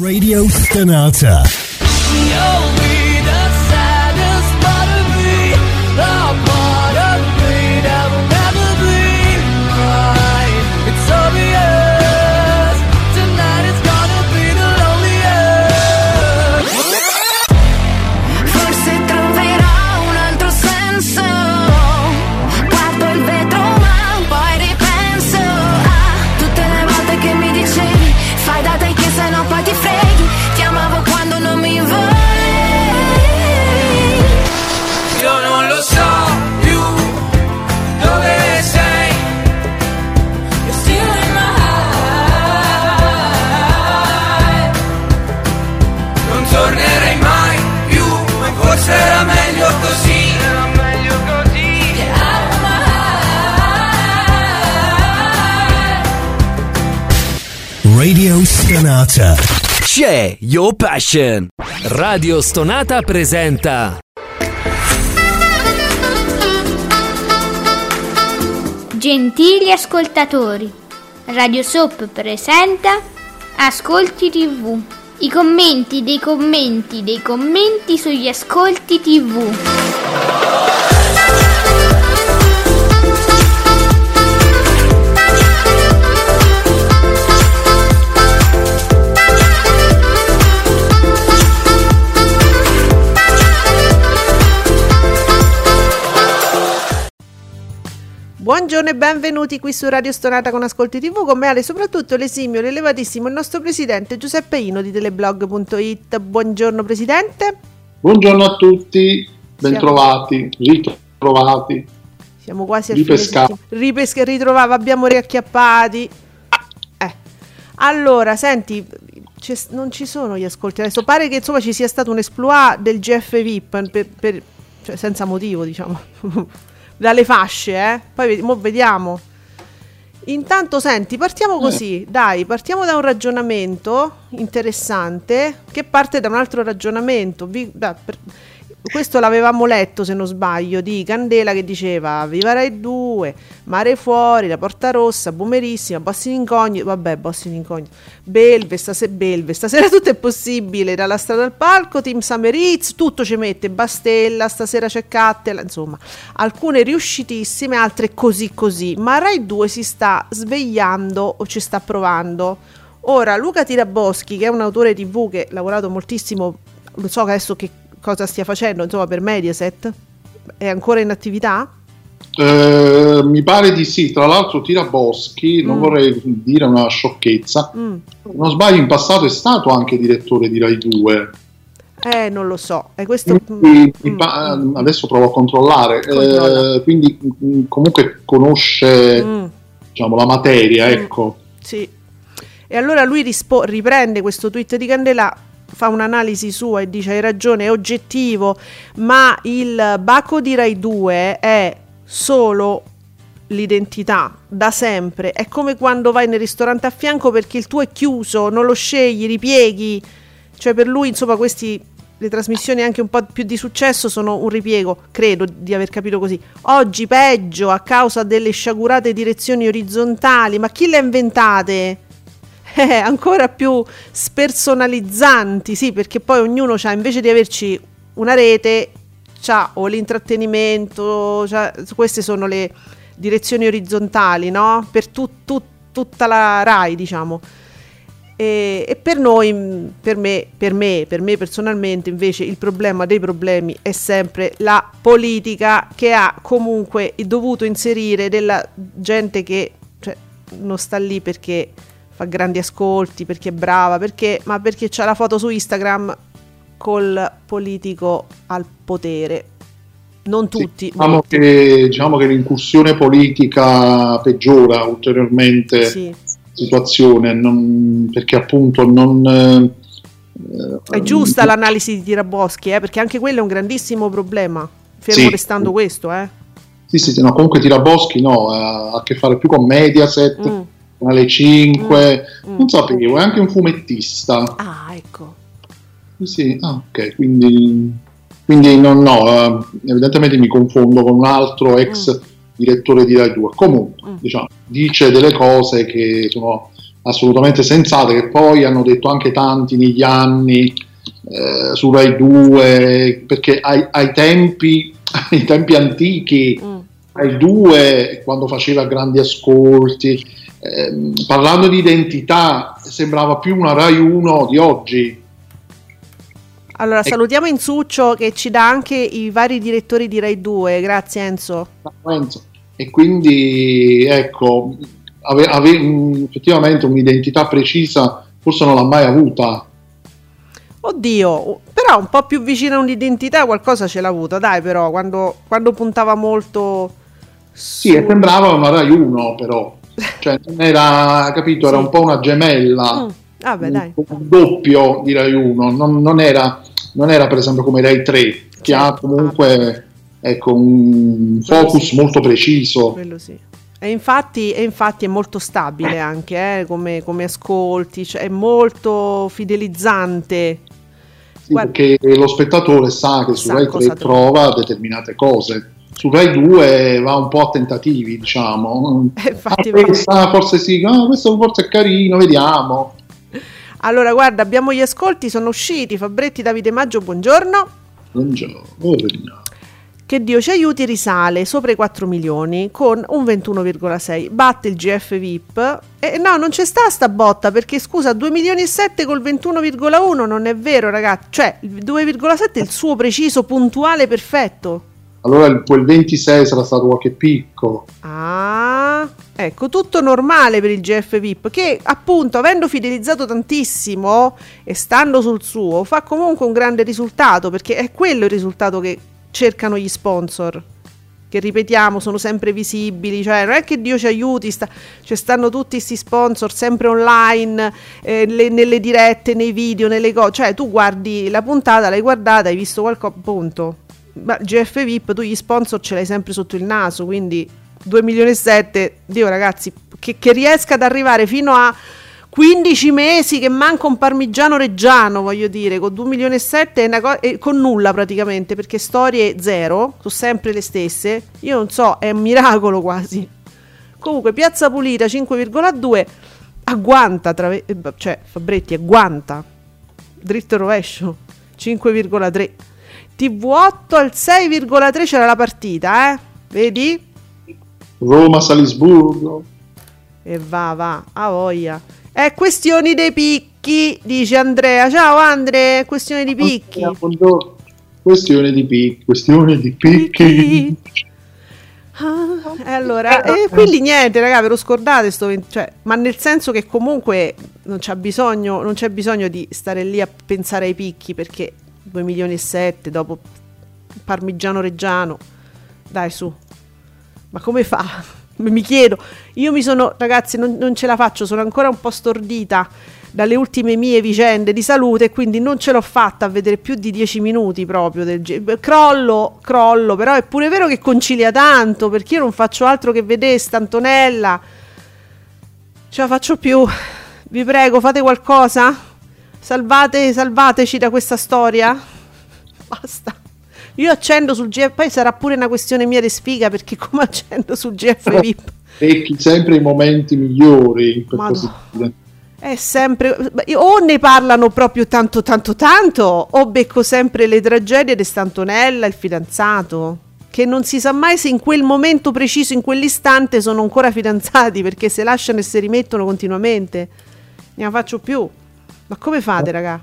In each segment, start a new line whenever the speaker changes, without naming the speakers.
Radio Stonata. Radio Stonata.
C'è Your Passion. Radio Stonata presenta
Gentili ascoltatori, Radio Soap presenta Ascolti TV. I commenti dei commenti dei commenti sugli ascolti TV.
Buongiorno e benvenuti qui su Radio Stonata con Ascolti TV, con me Ale soprattutto l'esimio, l'elevatissimo, il nostro presidente Giuseppe Ino di teleblog.it. Buongiorno presidente.
Buongiorno a tutti, bentrovati, ritrovati.
Siamo quasi a
Ripescati.
Ripesca ritrovava, abbiamo riacchiappati. Eh. Allora, senti, non ci sono gli ascolti adesso. Pare che insomma ci sia stato un esploit del GF VIP per- per- cioè, senza motivo, diciamo. Dalle fasce, eh. Poi ved- mo vediamo. Intanto, senti, partiamo così, dai, partiamo da un ragionamento interessante che parte da un altro ragionamento. Vi- da- per- questo l'avevamo letto, se non sbaglio, di Candela che diceva Viva Rai 2, Mare Fuori, La Porta Rossa, Boomerissima, Bossi in Incognito, vabbè, Bossi in Incognito, Belve, stasera, Belve, stasera tutto è possibile, dalla strada al palco, Team Summer tutto ci mette, Bastella, stasera c'è Cattela, insomma, alcune riuscitissime, altre così così, ma Rai 2 si sta svegliando o ci sta provando. Ora, Luca Tiraboschi, che è un autore tv che ha lavorato moltissimo, non so adesso che cosa stia facendo, insomma, per Mediaset, è ancora in attività?
Eh, mi pare di sì, tra l'altro Tiraboschi, non vorrei dire una sciocchezza,
Mm.
non sbaglio in passato è stato anche direttore di Rai 2,
Eh, non lo so. E questo...
quindi mi
Mm,
pa-
mm,
adesso provo a controllare,
Controlla.
Eh, quindi mm, comunque conosce
mm,
diciamo, la materia, ecco.
sì. E allora lui rispo- riprende questo tweet di Candela, fa un'analisi sua e dice hai ragione, è oggettivo, ma il Baco di Rai 2 è solo l'identità da sempre. È come quando vai nel ristorante a fianco perché il tuo è chiuso, non lo scegli, ripieghi. Cioè per lui, insomma, questi le trasmissioni anche un po' più di successo sono un ripiego, credo di aver capito così. Oggi peggio a causa delle sciagurate direzioni orizzontali, ma chi le ha inventate? Eh, ancora più spersonalizzanti, sì, perché poi ognuno ha invece di averci una rete, c'ha o l'intrattenimento, queste sono le direzioni orizzontali, no? Per tu- tu- tutta la RAI, diciamo. E, e per noi, mh, per me, per me, per me personalmente, invece, il problema dei problemi è sempre la politica che ha comunque dovuto inserire della gente che cioè, non sta lì perché fa grandi ascolti, perché è brava, perché, ma perché c'ha la foto su Instagram col politico al potere. Non
Sì,
tutti,
diciamo,
molti.
che, diciamo che l'incursione politica peggiora ulteriormente
Sì.
la situazione, non- perché appunto non... eh,
È giusta l'analisi di Tiraboschi, eh, perché anche quello è un grandissimo problema, fermo
Sì.
restando questo. Eh.
Sì, sì, sì, no, comunque Tiraboschi no, ha a che fare più con Mediaset,
Mm.
Canale 5,
Mm.
non sapevo, è anche un fumettista.
Ah, ecco.
Sì, Sì, ah, ok, quindi, quindi non, no, eh, evidentemente mi confondo con un altro ex
Mm.
direttore di Rai 2. Comunque,
Mm.
diciamo, dice delle cose che sono assolutamente sensate, che poi hanno detto anche tanti negli anni eh, su Rai 2, perché ai, ai tempi, ai tempi antichi,
Mm.
Rai 2, quando faceva grandi ascolti, ehm, parlando di identità, sembrava più una Rai 1 di oggi.
Allora,
Ecco.
salutiamo Insuccio che ci dà anche i vari direttori di Rai 2. Grazie Enzo.
E quindi, ecco, ave, ave- effettivamente un'identità precisa forse non l'ha mai avuta.
Oddio, però un po' più vicino a un'identità qualcosa ce l'ha avuta, dai però, quando, quando puntava molto...
Sì, e sembrava una Rai 1 però, cioè non era, capito, era
Sì.
un po' una gemella,
Mm, Vabbè,
un,
dai.
un doppio di Rai 1, non, non era, non era per esempio come Rai 3, che ha
Certo.
comunque ecco, un focus molto preciso.
Quello sì. E infatti, e infatti è molto stabile anche eh, come, come ascolti, cioè è molto fidelizzante.
Sì,
Guarda-
perché lo spettatore sa che su Rai
cosa
3 trova determinate cose. Su Rai 2 va un po' a tentativi, diciamo.
Eh, infatti,
Ah, forse sì, ah, questo forse è carino, vediamo.
Allora, guarda, abbiamo gli ascolti, sono usciti. Fabretti, Davide Maggio, buongiorno.
Buongiorno, oh.
Che Dio ci aiuti risale sopra i 4 milioni con un 21,6. Batte il GF VIP. E no, non c'è sta sta botta perché scusa, 2 milioni e 7 col 21,1 non è vero, ragazzi. Cioè, il 2,7 è il suo preciso, puntuale, perfetto.
Allora il- quel 26 sarà stato qualche picco.
Ah, ecco, tutto normale per il GF VIP che appunto avendo fidelizzato tantissimo e stando sul suo fa comunque un grande risultato perché è quello il risultato che cercano gli sponsor. Che ripetiamo, sono sempre visibili, cioè non è che Dio ci aiuti, sta, cioè stanno tutti questi sponsor sempre online, eh, le- nelle dirette, nei video, nelle cose, cioè tu guardi la puntata, l'hai guardata, hai visto qualcosa, punto. Ma GF VIP tu gli sponsor ce l'hai sempre sotto il naso, quindi 2 milioni e 7, Dio ragazzi, che, che riesca ad arrivare fino a 15 mesi che manca un parmigiano reggiano, voglio dire, con 2 milioni e 7 è una co- e con nulla praticamente, perché storie zero, sono sempre le stesse. Io non so, è un miracolo quasi. Comunque, Piazza Pulita 5,2 agguanta, tra, ve- eh, cioè Fabretti agguanta, dritto e rovescio 5,3. TV8 al 6,3 c'era la partita, eh? Vedi?
Roma-Salisburgo.
E va, va, a voglia. È questioni dei picchi, dice Andrea. Ciao Andre, questione di picchi.
Buongiorno. Questione di picchi. Questione di picchi.
Ah, e allora, e quindi niente, raga, ve lo scordate sto cioè, ma nel senso che comunque non c'è bisogno, non c'è bisogno di stare lì a pensare ai picchi perché 2 milioni e 7 dopo Parmigiano Reggiano. Dai su. Ma come fa? Mi chiedo, io mi sono, ragazzi, non, non ce la faccio, sono ancora un po' stordita dalle ultime mie vicende di salute quindi non ce l'ho fatta a vedere più di 10 minuti proprio del crollo, crollo, però è pure vero che concilia tanto perché io non faccio altro che vedere stantonella. Ce la faccio più. Vi prego, fate qualcosa? Salvate, salvateci da questa storia. Basta. Io accendo sul GF, poi sarà pure una questione mia di sfiga perché come accendo sul GF VIP
Becchi sempre i momenti migliori, per
Madò.
così dire.
è sempre o ne parlano proprio tanto tanto tanto o becco sempre le tragedie di Stantonella, il fidanzato che non si sa mai se in quel momento preciso, in quell'istante sono ancora fidanzati perché se lasciano e si rimettono continuamente. Ne la faccio più. Ma come fate, raga?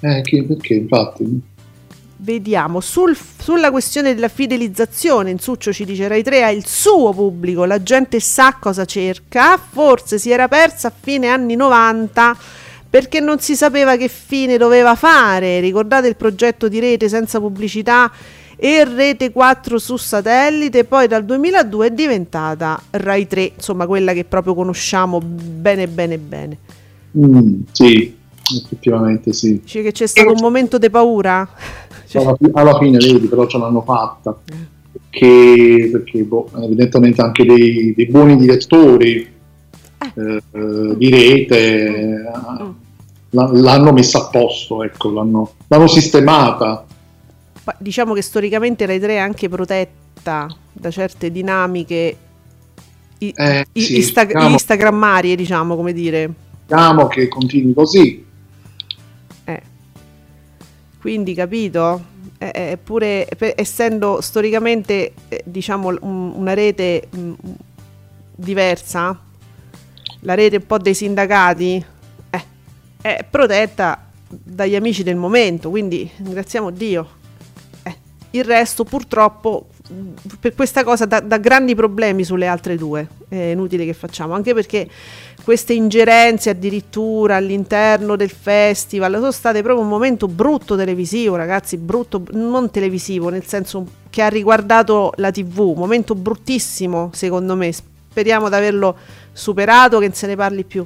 Eh, che- perché? Infatti...
Vediamo, Sul- sulla questione della fidelizzazione, Insuccio ci dice Rai 3 ha il suo pubblico, la gente sa cosa cerca, forse si era persa a fine anni 90 perché non si sapeva che fine doveva fare, ricordate il progetto di rete senza pubblicità e rete 4 su satellite, poi dal 2002 è diventata Rai 3, insomma quella che proprio conosciamo bene bene bene.
Mm, sì, effettivamente sì.
Dice che c'è stato un momento di paura? Cioè-
alla, fi- alla fine vedi però ce l'hanno fatta perché, perché boh, evidentemente anche dei, dei buoni direttori eh, eh, di rete eh, la- l'hanno messa a posto ecco, l'hanno, l'hanno sistemata
diciamo che storicamente Rai 3 è anche protetta da certe dinamiche i-
Eh,
i-
sì,
insta-
diciamo-
instagrammarie, diciamo, come dire.
Speriamo che continui così.
Eh. Quindi, capito? Eh, eh, pure per- essendo storicamente, eh, diciamo, un- una rete mh, diversa, la rete un po' dei sindacati, eh, è protetta dagli amici del momento, quindi ringraziamo Dio. Eh, il resto, purtroppo, per questa cosa dà, dà grandi problemi sulle altre due. È inutile che facciamo, anche perché queste ingerenze addirittura all'interno del festival sono state proprio un momento brutto televisivo, ragazzi, brutto, non televisivo, nel senso che ha riguardato la TV, un momento bruttissimo secondo me. Speriamo di averlo superato, che se ne parli più.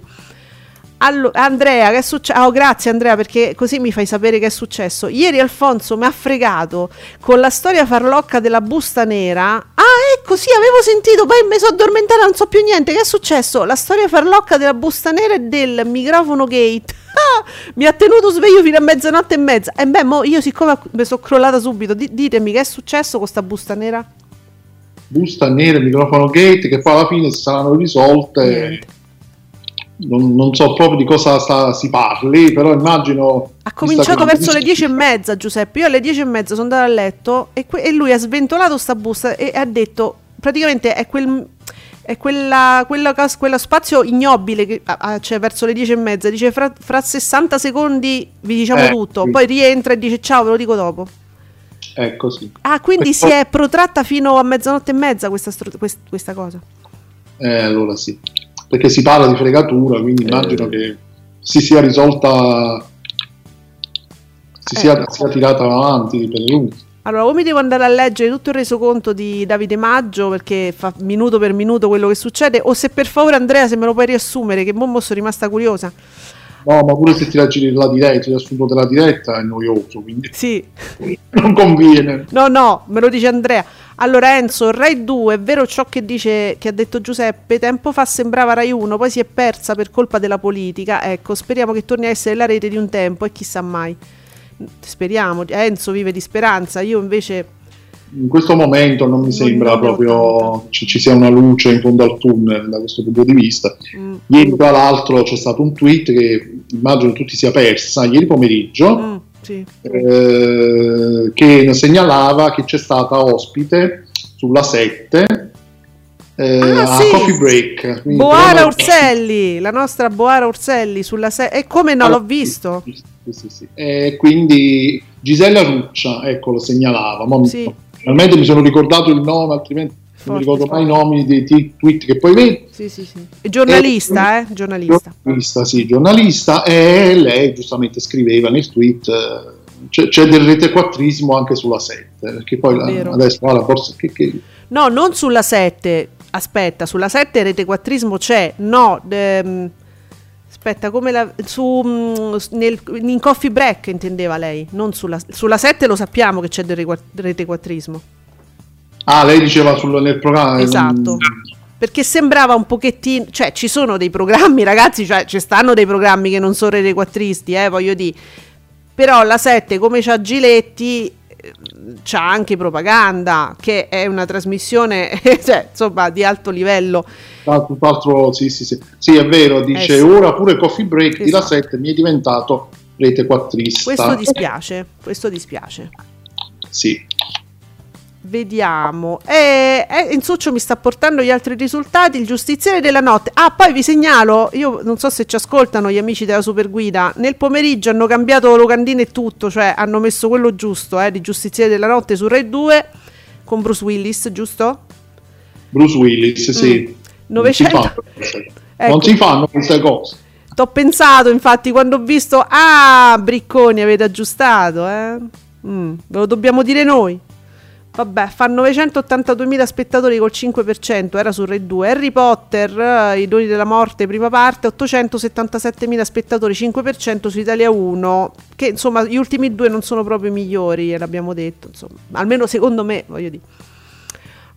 Allo- Andrea, che è successo? Oh, grazie Andrea, perché così mi fai sapere che è successo. Ieri Alfonso mi ha fregato con la storia farlocca della busta nera. Ah, ecco, sì, avevo sentito, poi mi sono addormentata, non so più niente. Che è successo? La storia farlocca della busta nera e del microfono gate. Ah, mi ha tenuto sveglio fino a mezzanotte e mezza. E beh, io siccome mi sono crollata subito, di- ditemi che è successo con sta busta nera?
Busta nera, microfono gate, che poi alla fine si saranno risolte.
Niente.
Non, non so proprio di cosa sta- si parli, però immagino...
Ha cominciato verso le dieci e mezza, Giuseppe. Io alle dieci e mezza sono andata a letto e, que- e lui ha sventolato sta busta e ha detto: praticamente è quel. È quella, quella quello spazio ignobile che c'è verso le dieci e mezza. Dice fra, fra 60 secondi vi diciamo
Eh,
tutto.
sì.
Poi rientra e dice ciao, ve lo dico dopo.
È così.
Ah, quindi si
Questo-
è protratta fino a mezzanotte e mezza questa, questa cosa.
Eh, allora sì. Perché si parla di fregatura, quindi
Eh.
immagino che si sia risolta... Si sia,
Ecco.
sia tirata avanti per lungo.
Allora, o mi devo andare a leggere tutto il resoconto di Davide Maggio perché fa minuto per minuto quello che succede, o se per favore Andrea se me lo puoi riassumere, che mo sono rimasta curiosa.
No, ma pure se ti leggi la diretta, il riassunto della diretta è noioso, quindi
Sì,
non conviene.
no, no, me lo dice Andrea. Allora Enzo, Rai 2, è vero ciò che dice che ha detto Giuseppe, tempo fa sembrava Rai 1, poi si è persa per colpa della politica. Ecco, speriamo che torni a essere la rete di un tempo e chissà mai. Speriamo, Enzo vive di speranza, io invece
In questo momento non mi sembra proprio ci, ci sia una luce in fondo al tunnel da questo punto di vista.
mm,
Ieri, tra l'altro, c'è stato un tweet che immagino tutti sia persa, ieri pomeriggio,
mm, sì.
eh, che segnalava che c'è stata ospite sulla 7 eh,
Ah,
a
sì.
Coffee Break.
Boara Orselli, la nostra Boara Orselli sulla se- E come no,
Allora,
l'ho visto.
Sì, sì. E quindi Gisella Ruccia, ecco, lo segnalava. Finalmente mi sono ricordato il nome, altrimenti non mi ricordo mai i nomi dei t- tweet che poi vedo.
Sì, sì, sì. E giornalista, eh? Giornalista.
Giornalista, sì, giornalista, e lei giustamente scriveva nel tweet eh, c'è, c'è del retequattrismo anche sulla 7, perché poi la- adesso ah, la borsa che, che-
No, non sulla 7. Aspetta, sulla 7 rete quattrismo c'è. No, ehm, aspetta, come la su mm, nel, in coffee break intendeva lei, non sulla sulla 7 lo sappiamo che c'è del requa- rete quattrismo.
Ah, lei diceva sul- nel programma.
Esatto.
mm,
Perché sembrava un pochettino, cioè ci sono dei programmi, ragazzi, cioè ci stanno dei programmi che non sono rete quattristi, eh, voglio dire. Però la 7 come c'ha Giletti eh, c'ha anche propaganda, che è una trasmissione, cioè, insomma, di alto livello.
Ah, tutt'altro, sì, sì, sì. Sì, è vero, dice
Eh, sì.
ora pure Coffee Break di La
Esatto.
7 mi è diventato rete quattrista.
Questo dispiace, questo dispiace.
Sì.
Vediamo. E, e Insuccio mi sta portando gli altri risultati. Il giustiziere della notte. Ah, poi vi segnalo. Io non so se ci ascoltano gli amici della Superguida. Nel pomeriggio hanno cambiato locandine e tutto. Cioè hanno messo quello giusto eh, di giustiziere della notte su Rai 2 con Bruce Willis, giusto?
Bruce Willis, sì. Non si
900.
fanno queste-
Mm. Ecco.
Non si fanno queste cose.
T'ho pensato, infatti, quando ho visto. Ah, Bricconi, avete aggiustato, eh? Mm, ve lo dobbiamo dire noi. Vabbè, fa 982.000 spettatori col 5%, era su Rai 2. Harry Potter, eh, I doni della morte, prima parte, 877.000 spettatori, 5% su Italia 1. Che insomma, gli ultimi due non sono proprio i migliori, eh, l'abbiamo detto, insomma. Almeno secondo me, voglio dire.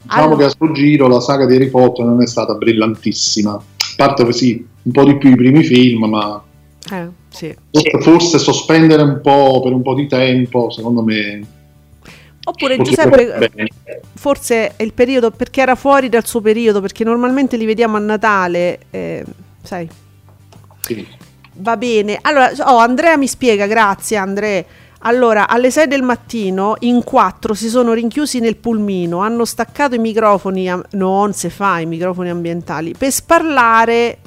Diciamo
Allora-
che a sto giro la saga di Harry Potter non è stata brillantissima. A parte così un po' di più i primi film, ma
Eh, sì.
forse, forse sospendere un po' per un po' di tempo, secondo me.
Oppure Giuseppe,
bene.
forse è il periodo perché era fuori dal suo periodo, perché normalmente li vediamo a Natale, eh, sai.
Sì.
Va bene. Allora, oh, Andrea mi spiega, grazie Andrea. Allora, alle 6 del mattino in quattro si sono rinchiusi nel pulmino, hanno staccato i microfoni, am- non si fa i microfoni ambientali, per sparlare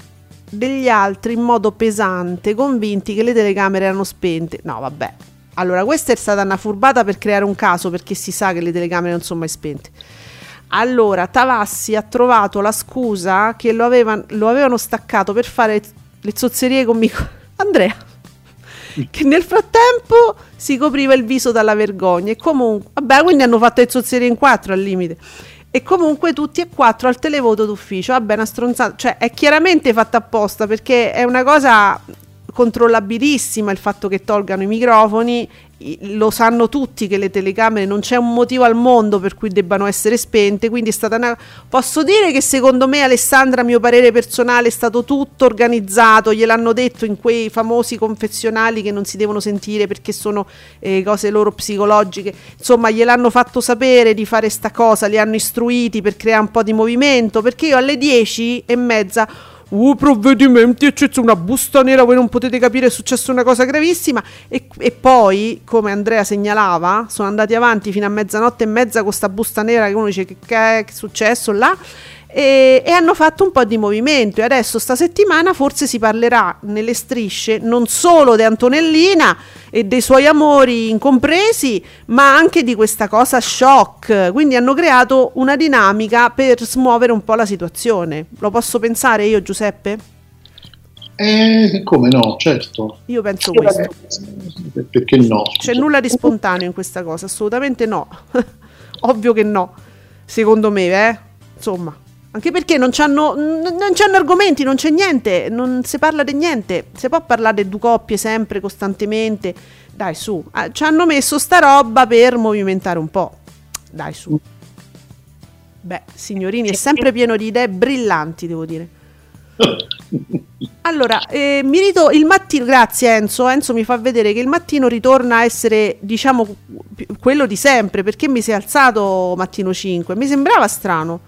degli altri in modo pesante, convinti che le telecamere erano spente. No, vabbè. Allora, questa è stata una furbata per creare un caso, perché si sa che le telecamere non sono mai spente. Allora, Tavassi ha trovato la scusa che lo, avevan- lo avevano staccato per fare le zozzerie con Mico. Andrea, che nel frattempo si copriva il viso dalla vergogna. E comunque, vabbè, quindi hanno fatto le zozzerie in quattro al limite. E comunque tutti e quattro al televoto d'ufficio. Vabbè, una stronzata. Cioè, è chiaramente fatta apposta perché è una cosa controllabilissima il fatto che tolgano i microfoni. Lo sanno tutti che le telecamere non c'è un motivo al mondo per cui debbano essere spente. Quindi è stata una. Posso dire che secondo me, Alessandra, a mio parere personale, è stato tutto organizzato. Gliel'hanno detto in quei famosi confessionali che non si devono sentire perché sono eh, cose loro psicologiche. Insomma, gliel'hanno fatto sapere di fare sta cosa, li hanno istruiti per creare un po' di movimento. Perché io alle 10 e mezza. Uh, provvedimenti, è successo una busta nera, voi non potete capire, è successa una cosa gravissima. E, e poi, come Andrea segnalava, sono andati avanti fino a mezzanotte e mezza con sta busta nera che uno dice che, che è successo là. E, e hanno fatto un po' di movimento. E adesso, sta settimana, forse si parlerà nelle strisce non solo di Antonellina e dei suoi amori incompresi, ma anche di questa cosa shock. Quindi hanno creato una dinamica per smuovere un po' la situazione. Lo posso pensare io, Giuseppe?
Eh, come no, certo.
Io penso questo.
Perché no?
C'è nulla di spontaneo in questa cosa, assolutamente no. Ovvio che no, secondo me, eh. Insomma, anche perché non c'hanno, non c'hanno argomenti, non c'è niente, non si parla di niente. Si può parlare di due coppie sempre, costantemente. Dai, su. Ah, ci hanno messo sta roba per movimentare un po'. Dai, su. Beh, signorini, è sempre pieno di idee brillanti, devo dire. Allora, eh, mi rito il mattino, grazie Enzo, Enzo mi fa vedere che il mattino ritorna a essere, diciamo, quello di sempre, perché mi si è alzato mattino 5, mi sembrava strano.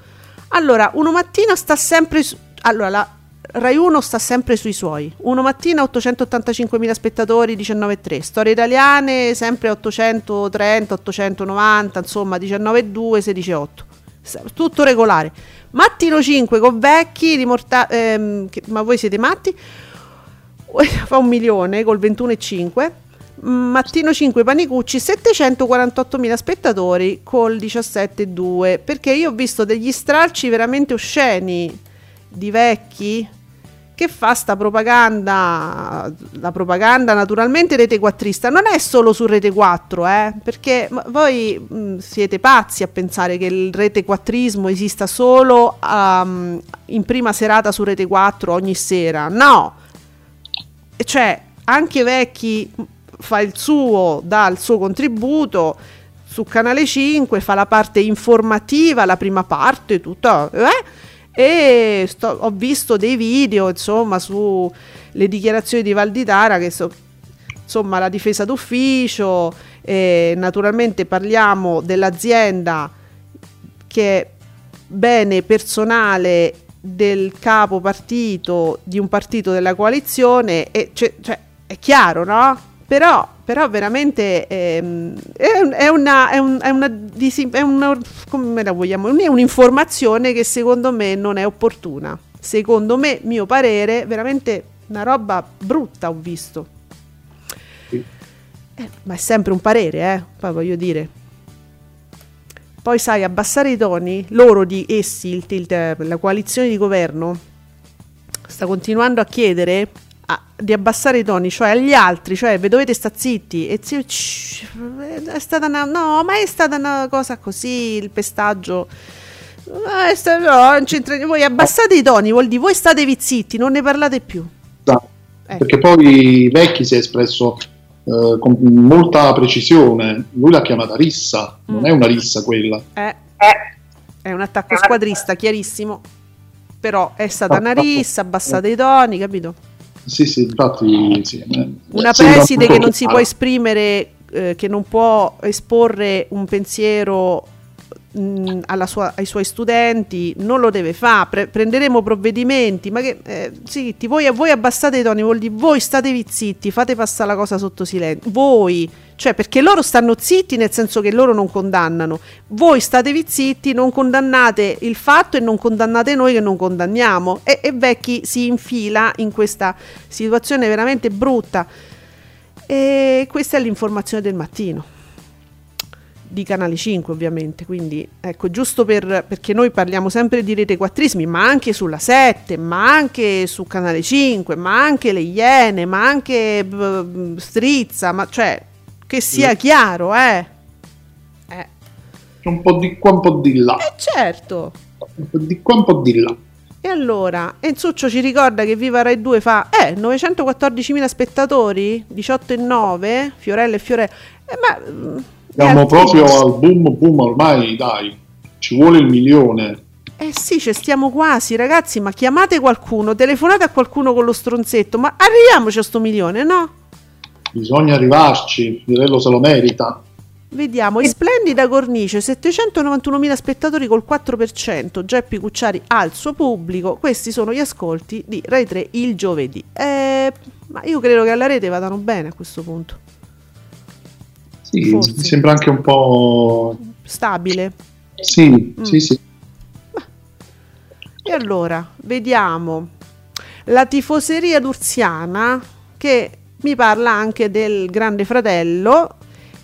Allora, uno mattina sta sempre su- allora, la Rai 1 sta sempre sui suoi. Uno mattina 885.000 spettatori, 19,3. Storie italiane sempre 830, 890, insomma 19,2, 16,8. S- Tutto regolare. Mattino 5 con vecchi, di ehm, che- ma voi siete matti? Fa un milione col 21,5. Mattino 5 Panicucci 748.000 spettatori col 17,2 perché io ho visto degli stralci veramente osceni di vecchi. Che fa sta propaganda? La propaganda naturalmente rete quattrista. Non è solo su rete 4 eh, perché voi mh, siete pazzi a pensare che il rete quattrismo esista solo um, in prima serata su rete 4 ogni sera. No! Cioè anche Vecchi fa il suo, dà il suo contributo su Canale 5, fa la parte informativa, la prima parte, tutta, eh? e sto- ho visto dei video, insomma, su le dichiarazioni di Valditara che so, insomma, la difesa d'ufficio, e naturalmente parliamo dell'azienda che è bene personale del capo partito di un partito della coalizione e cioè, cioè, è chiaro no? Però, però veramente ehm, è, è una, è, un- è una è una- come la vogliamo è un'informazione che secondo me non è opportuna. Secondo me mio parere veramente una roba brutta ho visto.
Sì.
Eh, ma è sempre un parere eh poi voglio dire. Poi sai, abbassare i toni, loro di essi, il, il- la coalizione di governo, sta continuando a chiedere a- di abbassare i toni, cioè agli altri, cioè vi dovete sta zitti. E zio, "Shh, è stata una, no, ma è stata una cosa così, il pestaggio. "Ah, no, non voi abbassate i toni, vuol dire voi statevi zitti, non ne parlate più.
Esatto.
Eh.
Perché poi Vecchi si è espresso eh, con molta precisione. Lui l'ha chiamata rissa, non
Mm.
è una rissa quella.
Eh, è un attacco squadrista, chiarissimo. Però è stata una rissa, abbassate i toni, capito?
Sì, sì, infatti sì. eh,
Una preside che non si può esprimere eh, che non può esporre un pensiero mh, sua- ai suoi studenti, non lo deve fare, pre- prenderemo provvedimenti, ma che eh, zitti, voi, voi abbassate i toni, vuol dire voi statevi zitti, fate passare la cosa sotto silenzio, voi, cioè perché loro stanno zitti nel senso che loro non condannano, voi statevi zitti, non condannate il fatto e non condannate noi che non condanniamo. E, e Vecchi si infila in questa situazione veramente brutta. E questa è l'informazione del mattino di Canale 5 ovviamente, quindi ecco giusto per, perché noi parliamo sempre di rete quattrismi, ma anche sulla 7, ma anche su Canale 5, ma anche le Iene, ma anche b- Strizza, ma cioè che sia chiaro, eh. Eh,
Un po' di qua, un po' di là.
eh, certo.
Un po' di qua, un po' di là.
E allora, Enzuccio ci ricorda che Viva Rai 2 fa, eh, 914.000 spettatori, 18 e 9, Fiorella e Fiorella, eh, ma...
Siamo proprio al boom, boom, ormai dai, ci vuole il milione.
Eh sì, ci stiamo quasi, ragazzi, ma chiamate qualcuno, telefonate a qualcuno con lo stronzetto, ma arriviamoci a sto milione, no?
Bisogna arrivarci, Fiorello se lo merita.
Vediamo, in splendida cornice, 791.000 spettatori col 4%, Geppi Cucciari ha il suo pubblico, questi sono gli ascolti di Rai 3 il giovedì. Eh, ma io credo che alla rete vadano bene a questo punto,
Sì,
Forse.
mi sembra anche un po'...
stabile.
Sì,
Mm.
sì, sì.
E allora, vediamo la tifoseria d'Urziana che mi parla anche del Grande Fratello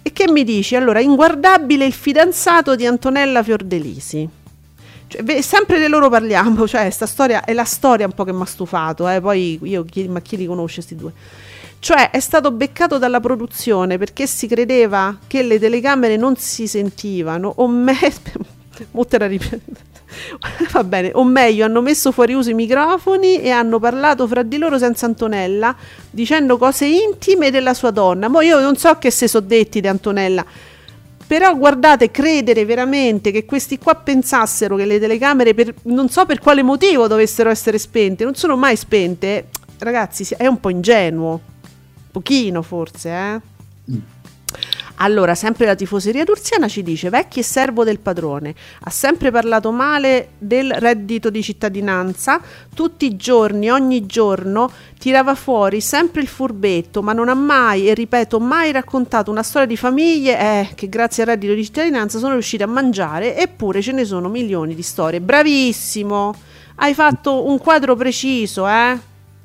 e che mi dice allora inguardabile il fidanzato di Antonella Fiordelisi. Cioè, sempre di loro parliamo, cioè sta storia è la storia un po' che mi ha stufato, eh, poi io chi, ma chi li conosce questi due? Cioè è stato beccato dalla produzione perché si credeva che le telecamere non si sentivano o me- mo te la ripet- Va bene, o meglio, hanno messo fuori uso i microfoni e hanno parlato fra di loro senza Antonella, dicendo cose intime della sua donna. Ma io non so che se so detti di Antonella, però guardate, credere veramente che questi qua pensassero che le telecamere, per, non so per quale motivo dovessero essere spente, non sono mai spente, ragazzi, è un po' ingenuo, pochino forse, eh. Allora, sempre la tifoseria d'Urziana ci dice: Vecchi e servo del padrone. Ha sempre parlato male del reddito di cittadinanza. Tutti i giorni, ogni giorno, tirava fuori sempre il furbetto, ma non ha mai, e ripeto, mai raccontato una storia di famiglie eh, che grazie al reddito di cittadinanza sono riuscite a mangiare, eppure ce ne sono milioni di storie. Bravissimo! Hai fatto un quadro preciso, eh?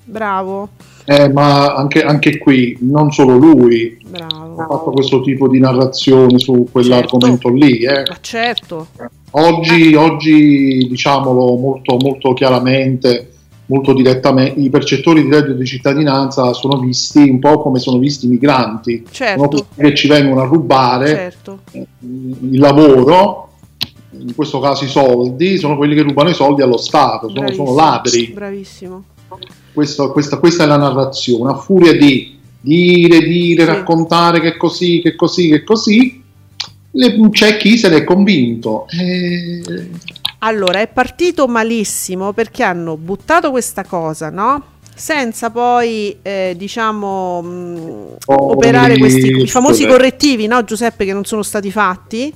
Bravo,
Eh, ma anche, anche qui, non solo lui ha
bravo.
fatto questo tipo di narrazione su quell'argomento lì. eh.
Certo.
Oggi, oggi, diciamolo molto, molto chiaramente, molto direttamente, i percettori di reddito di cittadinanza sono visti un po' come sono visti i migranti,
Certo.
che ci vengono a rubare
Certo.
eh, il lavoro, in questo caso i soldi, sono quelli che rubano i soldi allo Stato, sono, sono ladri.
Bravissimo.
Questo- questa, questa è la narrazione, a furia di dire, dire, raccontare che è così, che è così, che è così, le- c'è chi se n'è convinto. Eh,
Allora, è partito malissimo perché hanno buttato questa cosa, no? Senza poi, eh, diciamo, mh,
Poi-
operare questi i famosi
Cos'è?
correttivi, no, Giuseppe, che non sono stati fatti.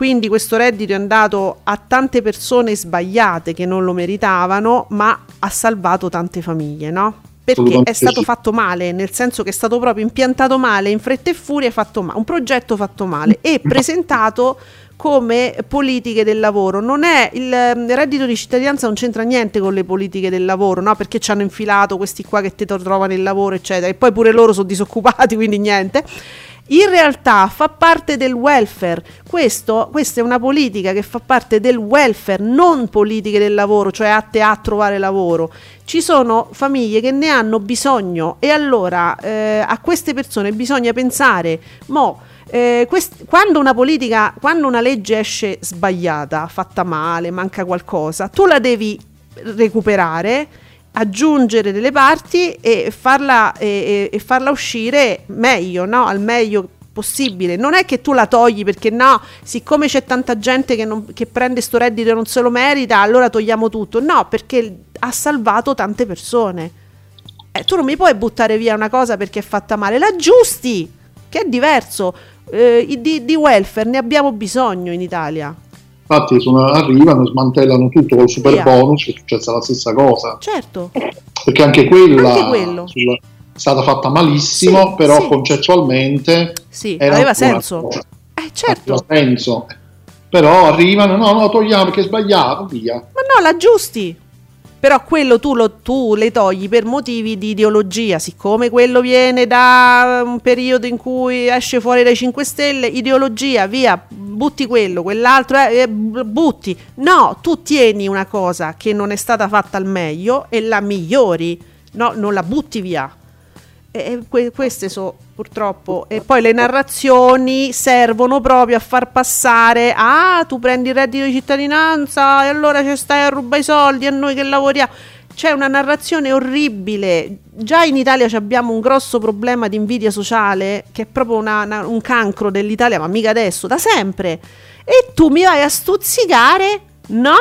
Quindi questo reddito è andato a tante persone sbagliate che non lo meritavano, ma ha salvato tante famiglie, no? Perché è stato fatto male, nel senso che è stato proprio impiantato male, in fretta e furia, fatto ma- un progetto fatto male e presentato come politiche del lavoro. Non è il, il reddito di cittadinanza non c'entra niente con le politiche del lavoro, no? Perché ci hanno infilato questi qua che ti trovano il lavoro, eccetera, e poi pure loro sono disoccupati, quindi niente. In realtà fa parte del welfare. Questo, questa è una politica che fa parte del welfare, non politiche del lavoro, cioè atte a trovare lavoro. Ci sono famiglie che ne hanno bisogno e allora eh, a queste persone bisogna pensare, mo, eh, quest- quando una politica, quando una legge esce sbagliata, fatta male, manca qualcosa, tu la devi recuperare, aggiungere delle parti e farla, e, e- farla uscire meglio, no? al meglio possibile. Non è che tu la togli perché no, siccome c'è tanta gente che, non- che prende sto reddito e non se lo merita, allora togliamo tutto. No, perché ha salvato tante persone. Eh, tu non mi puoi buttare via una cosa perché è fatta male, l'aggiusti. che è diverso. Eh, di, di welfare ne abbiamo bisogno in Italia.
Infatti sono- arrivano, smantellano tutto col super
Via.
bonus, è successa la stessa cosa.
Certo,
Perché anche quella
Anche quello.
sulla- è stata fatta malissimo,
Sì,
però
sì.
concettualmente
sì, aveva senso.
cosa.
Eh, certo.
Aveva senso. Però arrivano, no, no, togliamo perché è sbagliato, via.
Ma no, l'aggiusti. Però quello tu, lo, tu le togli per motivi di ideologia, siccome quello viene da un periodo in cui esce fuori dai 5 Stelle, ideologia, via, butti quello, quell'altro, eh, eh, butti. No, tu tieni una cosa che non è stata fatta al meglio e la migliori, no, non la butti via. E, e que- queste sono purtroppo. E poi le narrazioni servono proprio a far passare: ah, tu prendi il reddito di cittadinanza e allora ci stai a rubare i soldi a noi che lavoriamo. C'è una narrazione orribile. Già in Italia abbiamo un grosso problema di invidia sociale, che è proprio una- una- un cancro dell'Italia, ma mica adesso, da sempre. E tu mi vai a stuzzicare, no?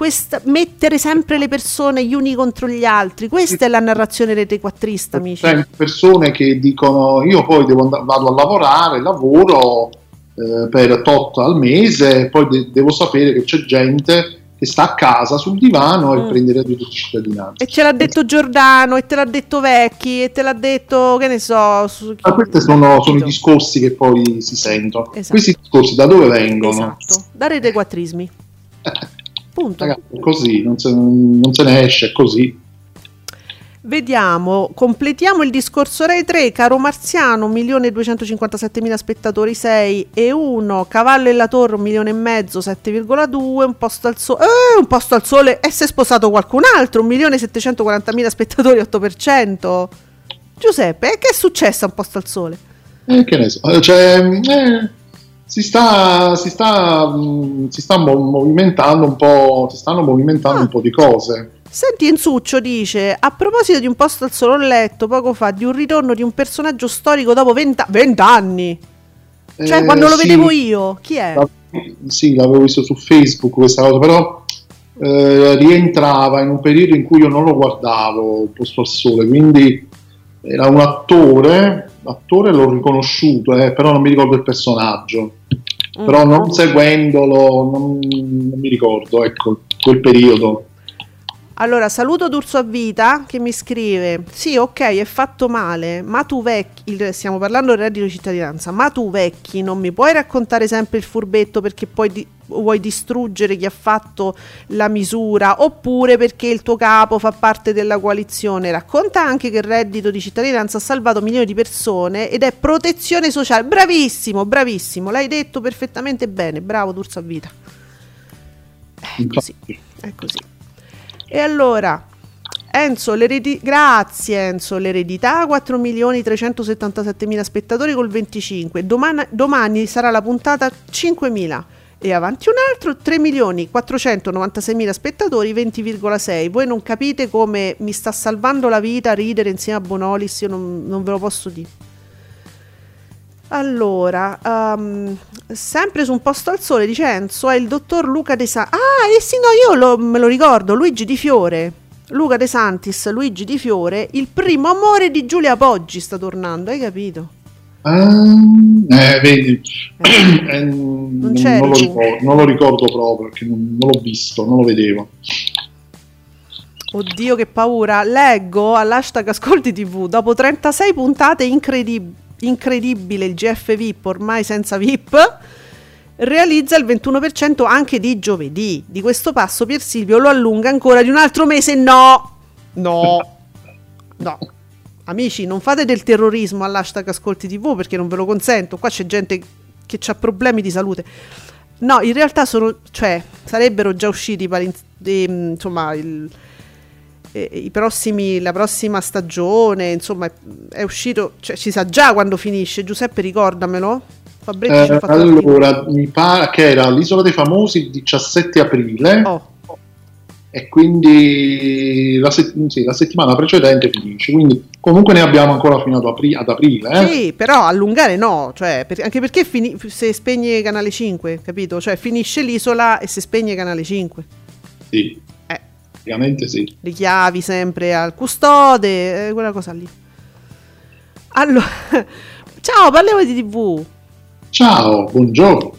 Questa- mettere sempre le persone gli uni contro gli altri. Questa è la narrazione retequattrista, amici.
Sempre persone che dicono io poi devo and- vado a lavorare, lavoro eh, per tot al mese, poi de- devo sapere che c'è gente che sta a casa sul divano e
Mm.
prende il reddito di cittadinanza.
E ce l'ha detto Giordano, e te l'ha detto Vecchi, e te l'ha detto, che ne so. Su...
Ma questi sono, sono i discorsi che poi si sentono.
Esatto.
Questi discorsi da dove vengono?
Esatto, da retequattrismi. Punto.
Ragazzi, così, non se, non se ne esce, così.
Vediamo, completiamo il discorso Rai 3, caro Marziano, 1.257.000 spettatori, 6 e 1, Cavallo e la Torre, 1 milione e mezzo, 7,2, un posto al sole, eh, un posto al sole, e si è sposato qualcun altro, 1.740.000 spettatori, 8%. Giuseppe, e che è successo a un posto al sole?
Eh, che ne so, eh, cioè, eh, si sta, si sta, mh, si sta mo- movimentando un po', si stanno movimentando
Ah.
un po' di cose.
Senti, Enzuccio dice: A proposito di un posto al sole, ho letto poco fa di un ritorno di un personaggio storico dopo 20 anni. Cioè,
Eh,
quando lo
sì,
vedevo io, chi è?
la- sì, l'avevo visto su Facebook questa cosa, però eh, rientrava in un periodo in cui io non lo guardavo, il posto al sole, quindi era un attore, attore l'ho riconosciuto, eh, però non mi ricordo il personaggio.
Mm.
Però non seguendolo, non, non mi ricordo, ecco, quel periodo.
Allora, saluto D'Urso a Vita che mi scrive: Sì, ok, è fatto male, ma tu vecchi, stiamo parlando del reddito di cittadinanza, ma tu vecchi non mi puoi raccontare sempre il furbetto perché poi di- vuoi distruggere chi ha fatto la misura oppure perché il tuo capo fa parte della coalizione. Racconta anche che il reddito di cittadinanza ha salvato milioni di persone ed è protezione sociale. Bravissimo, bravissimo, l'hai detto perfettamente bene. Bravo D'Urso a Vita. È così, è così. E allora, Enzo, l'eredi- grazie Enzo, l'eredità 4 milioni 377 mila spettatori col 25, domani, domani sarà la puntata 5 mila e avanti un altro 3 milioni 496 mila spettatori 20,6. Voi non capite come mi sta salvando la vita ridere insieme a Bonolis, io non, non ve lo posso dire. Allora, ehm, sempre su un posto al sole dice Enzo è il dottor Luca De Santis. Ah, eh sì, no, io lo- me lo ricordo, Luigi Di Fiore. Luca De Santis, Luigi Di Fiore, il primo amore di Giulia Poggi sta tornando, hai capito?
Ah, eh, vedi, eh, non,
c'eri
lo
tu?
ricordo, non lo ricordo proprio perché non, non l'ho visto, non lo vedevo.
Oddio, che paura. Leggo all'hashtag Ascolti TV, dopo 36 puntate incredib- incredibile il GF VIP, ormai senza VIP, realizza il 21% anche di giovedì. Di questo passo Pier Silvio lo allunga ancora di un altro mese. No! No! No. Amici, non fate del terrorismo all'hashtag Ascolti TV perché non ve lo consento. Qua c'è gente che ha problemi di salute. No, in realtà sono, cioè, sarebbero già usciti di, insomma, il, prossimi, la prossima stagione, insomma, è, uscito, cioè, si sa già quando finisce. Giuseppe, ricordamelo. Ha
Eh, allora, mi pare che era l'Isola dei Famosi il 17 aprile
Oh,
e quindi la, se- sì, la settimana precedente finisce, quindi comunque ne abbiamo ancora fino ad, apri- ad aprile. eh.
Sì, però allungare no, cioè, per- anche perché fini- se spegne Canale 5, capito? Cioè finisce l'isola e si spegne Canale 5.
Sì,
Eh,
praticamente sì.
le chiavi sempre al custode, eh, quella cosa lì. Allora, Ciao, parliamo di TV.
Ciao, buongiorno.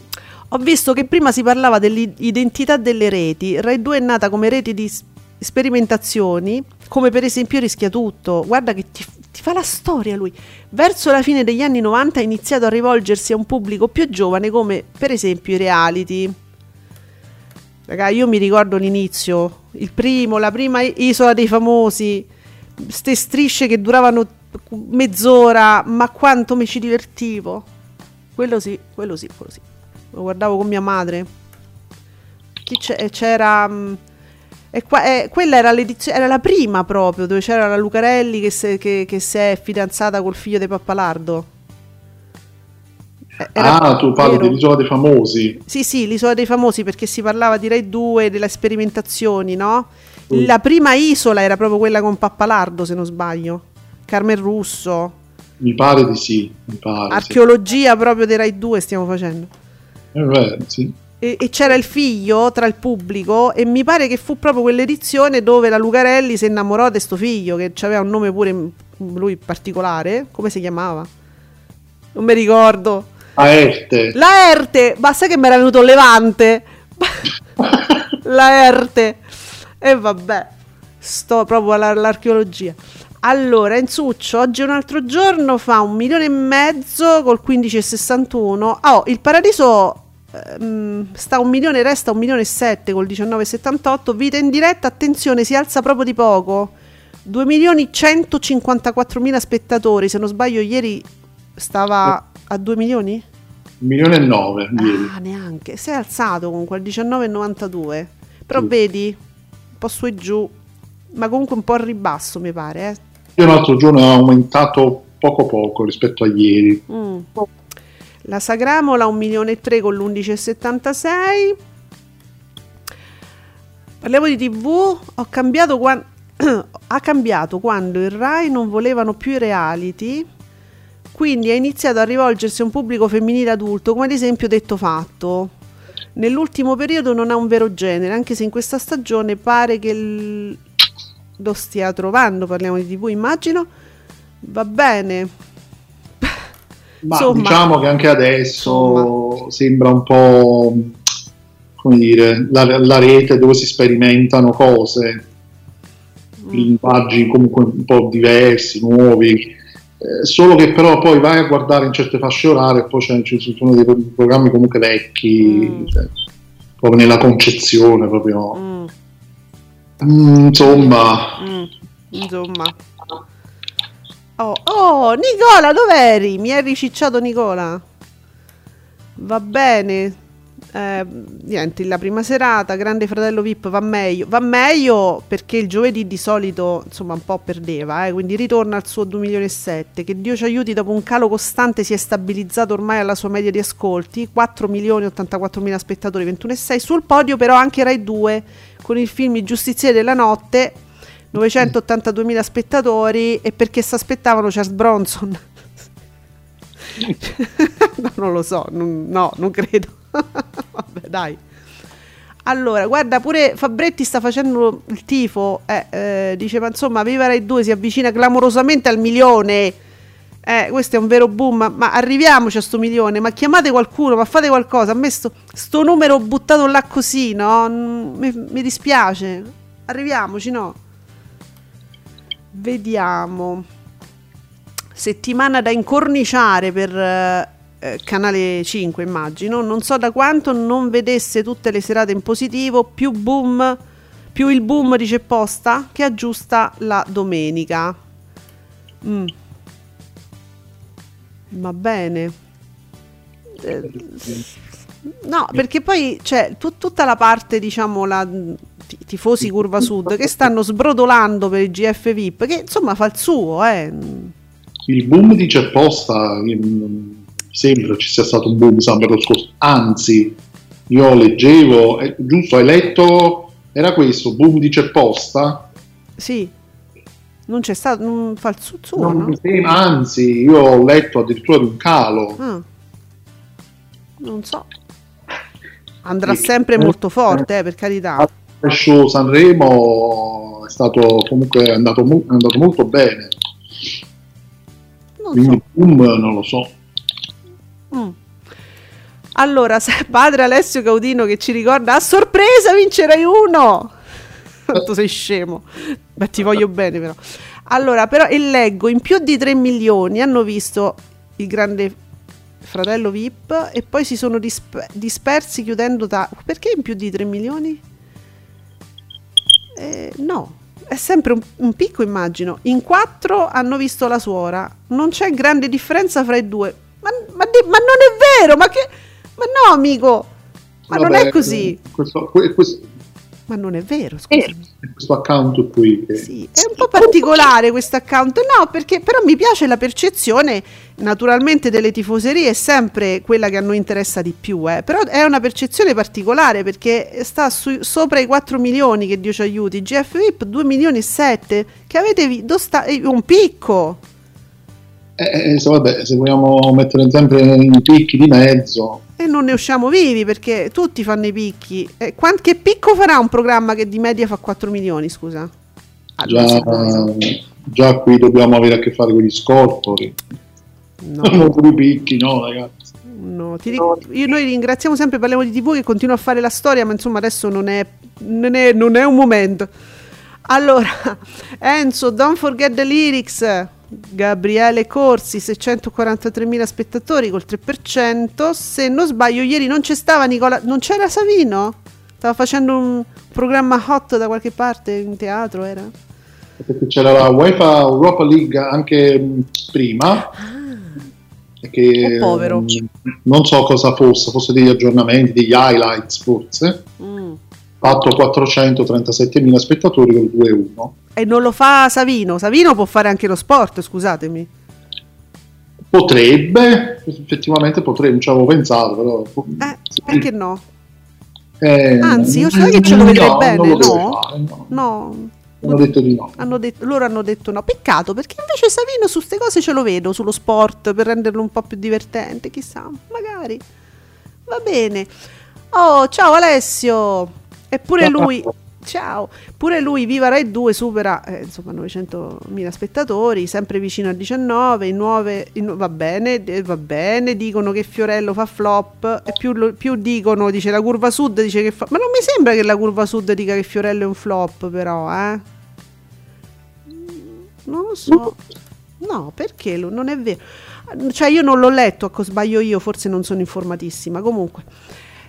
Ho visto che prima si parlava dell'identità delle reti. Rai 2 è nata come rete di sperimentazioni, come per esempio Rischia Tutto. Guarda che ti, ti fa la storia lui. Verso la fine degli anni 90 ha iniziato a rivolgersi a un pubblico più giovane, come per esempio i reality. Raga, io mi ricordo l'inizio, il primo, la prima isola dei famosi, ste strisce che duravano mezz'ora, ma quanto mi ci divertivo. Quello sì, quello sì, quello sì. Lo guardavo con mia madre. Chi c'era... mm, e qua- eh, quella era, era la prima proprio, dove c'era la Lucarelli che- che si è fidanzata col figlio di Pappalardo. Eh, era-
ah, tu parli
vero?
dell'isola dei famosi.
Sì, sì, l'isola dei famosi perché si parlava di Rai 2, delle sperimentazioni, no?
Mm.
La prima isola era proprio quella con Pappalardo, se non sbaglio. Carmen Russo.
Mi pare di sì. Mi pare, sì.
Archeologia proprio dei Rai 2 stiamo facendo.
È vero, sì.
E, e c'era il figlio tra il pubblico e mi pare che fu proprio quell'edizione dove la Lucarelli si innamorò di sto figlio che aveva un nome pure mm, lui particolare. Come si chiamava? Non mi ricordo.
Aerte.
Laerte, ma sai che mi era venuto Levante? Laerte. E vabbè, sto proprio alla- all'archeologia. Allora, Enzuccio, oggi è un altro giorno, fa un milione e mezzo col 15,61. Oh, il paradiso ehm, sta un milione, resta un milione e sette col 19,78. Vita in diretta, attenzione, si alza proprio di poco. 2 milioni 154 mila spettatori, se non sbaglio ieri stava a 2 milioni?
Un milione e nove ieri.
Ah, neanche. Si è alzato comunque al 19,92. Però
Sì.
vedi, un po' su e giù, ma comunque un po' al ribasso mi pare. Eh.
Io l'altro giorno ho aumentato poco poco rispetto a ieri.
Mm. La Sagramola 1 milione e 3 con l'11,76. Parliamo di TV. Ho cambiato quando. ha cambiato quando il Rai non volevano più i reality. Quindi ha iniziato a rivolgersi a un pubblico femminile adulto, come ad esempio Detto Fatto. Nell'ultimo periodo non ha un vero genere, anche se in questa stagione pare che l- lo stia trovando. Parliamo di TV, immagino. Va bene.
Ma
Insomma.
diciamo che anche adesso sembra un po' come dire la, la rete dove si sperimentano cose,
Mm.
linguaggi comunque un po' diversi, nuovi. Eh, solo che però poi vai a guardare in certe fasce orarie e poi c'è- ci sono dei pro- programmi comunque vecchi,
Mm.
cioè, proprio nella concezione, proprio.
Mm.
Mm, insomma,
Mm, insomma. Oh, oh, Nicola, dov'eri? Mi hai ricicciato Nicola. Va bene. Eh, niente, la prima serata, Grande Fratello VIP va meglio. Va meglio perché il giovedì di solito, insomma, un po' perdeva, eh, quindi ritorna al suo 2 milioni e 7. Che Dio ci aiuti, dopo un calo costante si è stabilizzato ormai alla sua media di ascolti, 4 milioni e 84 mila spettatori, 21,6. Sul podio però anche Rai 2 con il film I Giustizieri della notte 982.000 spettatori e perché si aspettavano Charles Bronson no, non lo so non- no non credo dai allora guarda pure Fabretti sta facendo il tifo eh, eh, diceva insomma Viva Rai 2 si avvicina clamorosamente al milione eh, questo è un vero boom, ma, ma arriviamoci a sto milione, ma chiamate qualcuno, ma fate qualcosa. A me sto, numero buttato là così, no? Mi, mi dispiace. Arriviamoci, no? Vediamo. Settimana da incorniciare per eh, Canale 5, immagino. Non so da quanto non vedesse tutte le serate in positivo, più boom, più il boom dice posta che aggiusta la domenica. Mm. Va bene. Eh, no, perché poi c'è tu- tutta la parte, diciamo, la ti- tifosi curva sud che stanno sbrodolando per il GF VIP, che insomma fa il suo, eh.
il boom dice apposta, sembra ci sia stato un boom sabato scorso, anzi io leggevo, eh, giusto, hai letto, era questo, boom dice apposta?
Sì. Non c'è stato, non fa il su- suo,
Non
no?
sembra- anzi, io ho letto addirittura di un calo.
Ah. Non so. Andrà
Sì.
sempre molto forte, eh, per carità.
Il show Sanremo è stato comunque è andato, è andato molto bene.
Non
Quindi
so.
boom, non lo so.
Allora, padre Alessio Gaudino che ci ricorda, a sorpresa vincerai uno! Quanto sei scemo. Beh, ti voglio bene però. Allora, però, e leggo, in più di 3 milioni hanno visto il grande fratello VIP e poi si sono disp- dispersi chiudendo da... Perché in più di 3 milioni? Eh, no, è sempre un, un picco immagino. In 4 hanno visto la suora. Non c'è grande differenza fra i due. Ma, ma ma non è vero, ma che... Ma no, amico! Ma non
Vabbè,
è così.
Questo, que- questo,
Ma non è vero, scusami.
questo account qui. che-
Sì, è un po' particolare questo account. No, perché però mi piace la percezione naturalmente delle tifoserie è sempre quella che a noi interessa di più, eh. però è una percezione particolare perché sta su- sopra i 4 milioni che Dio ci aiuti. GF VIP 2 milioni e 7 che avete vi- do sta- eh, un picco.
Eh, eh, se, vabbè, se vogliamo mettere sempre i picchi di mezzo,
E non ne usciamo vivi perché tutti fanno i picchi. Eh, quan- che picco farà un programma che di media fa 4 milioni, scusa?
Già, già qui dobbiamo avere a che fare con gli scorpori.
No.
Non con i picchi, no, ragazzi.
No, ti io- noi ringraziamo sempre Parliamo di TV che continua a fare la storia, ma insomma adesso non è, non è, non è un momento. Allora, Enzo, don't forget the lyrics. Gabriele Corsi, 643.000 spettatori col 3%. Se non sbaglio, ieri non c'è stava Nicola. Non c'era Savino? Stava facendo un programma hot da qualche parte in teatro, era?
Perché c'era la UEFA Europa League anche mh, prima. e Che,
Oh, povero.
mh, non so cosa fosse, fosse degli aggiornamenti, degli highlights forse.
Mm.
Fatto 437.000 spettatori col 2-1.
E non lo fa Savino. Savino può fare anche lo sport, scusatemi.
Potrebbe, effettivamente potrebbe, non ci avevo pensato, però.
Eh, perché no?
Eh,
Anzi, io so che ce lo vedrei
no,
bene,
non lo deve
no?
fare, no.
No,
Hanno detto di no.
hanno detto- loro hanno detto no. Peccato perché invece Savino su queste cose ce lo vedo, sullo sport, per renderlo un po' più divertente, chissà, magari. Va bene. Oh, ciao Alessio. Eppure lui, ciao, pure lui, Viva Rai 2, supera eh, insomma 900.000 spettatori, sempre vicino a 19, in nuove, in- va bene, eh, va bene, dicono che Fiorello fa flop, e più, più dicono, dice la curva sud, dice che fa... Ma non mi sembra che la curva sud dica che Fiorello è un flop però, eh? Non lo so. No, perché lo- non è vero. Cioè io non l'ho letto, sbaglio io, forse non sono informatissima. Comunque,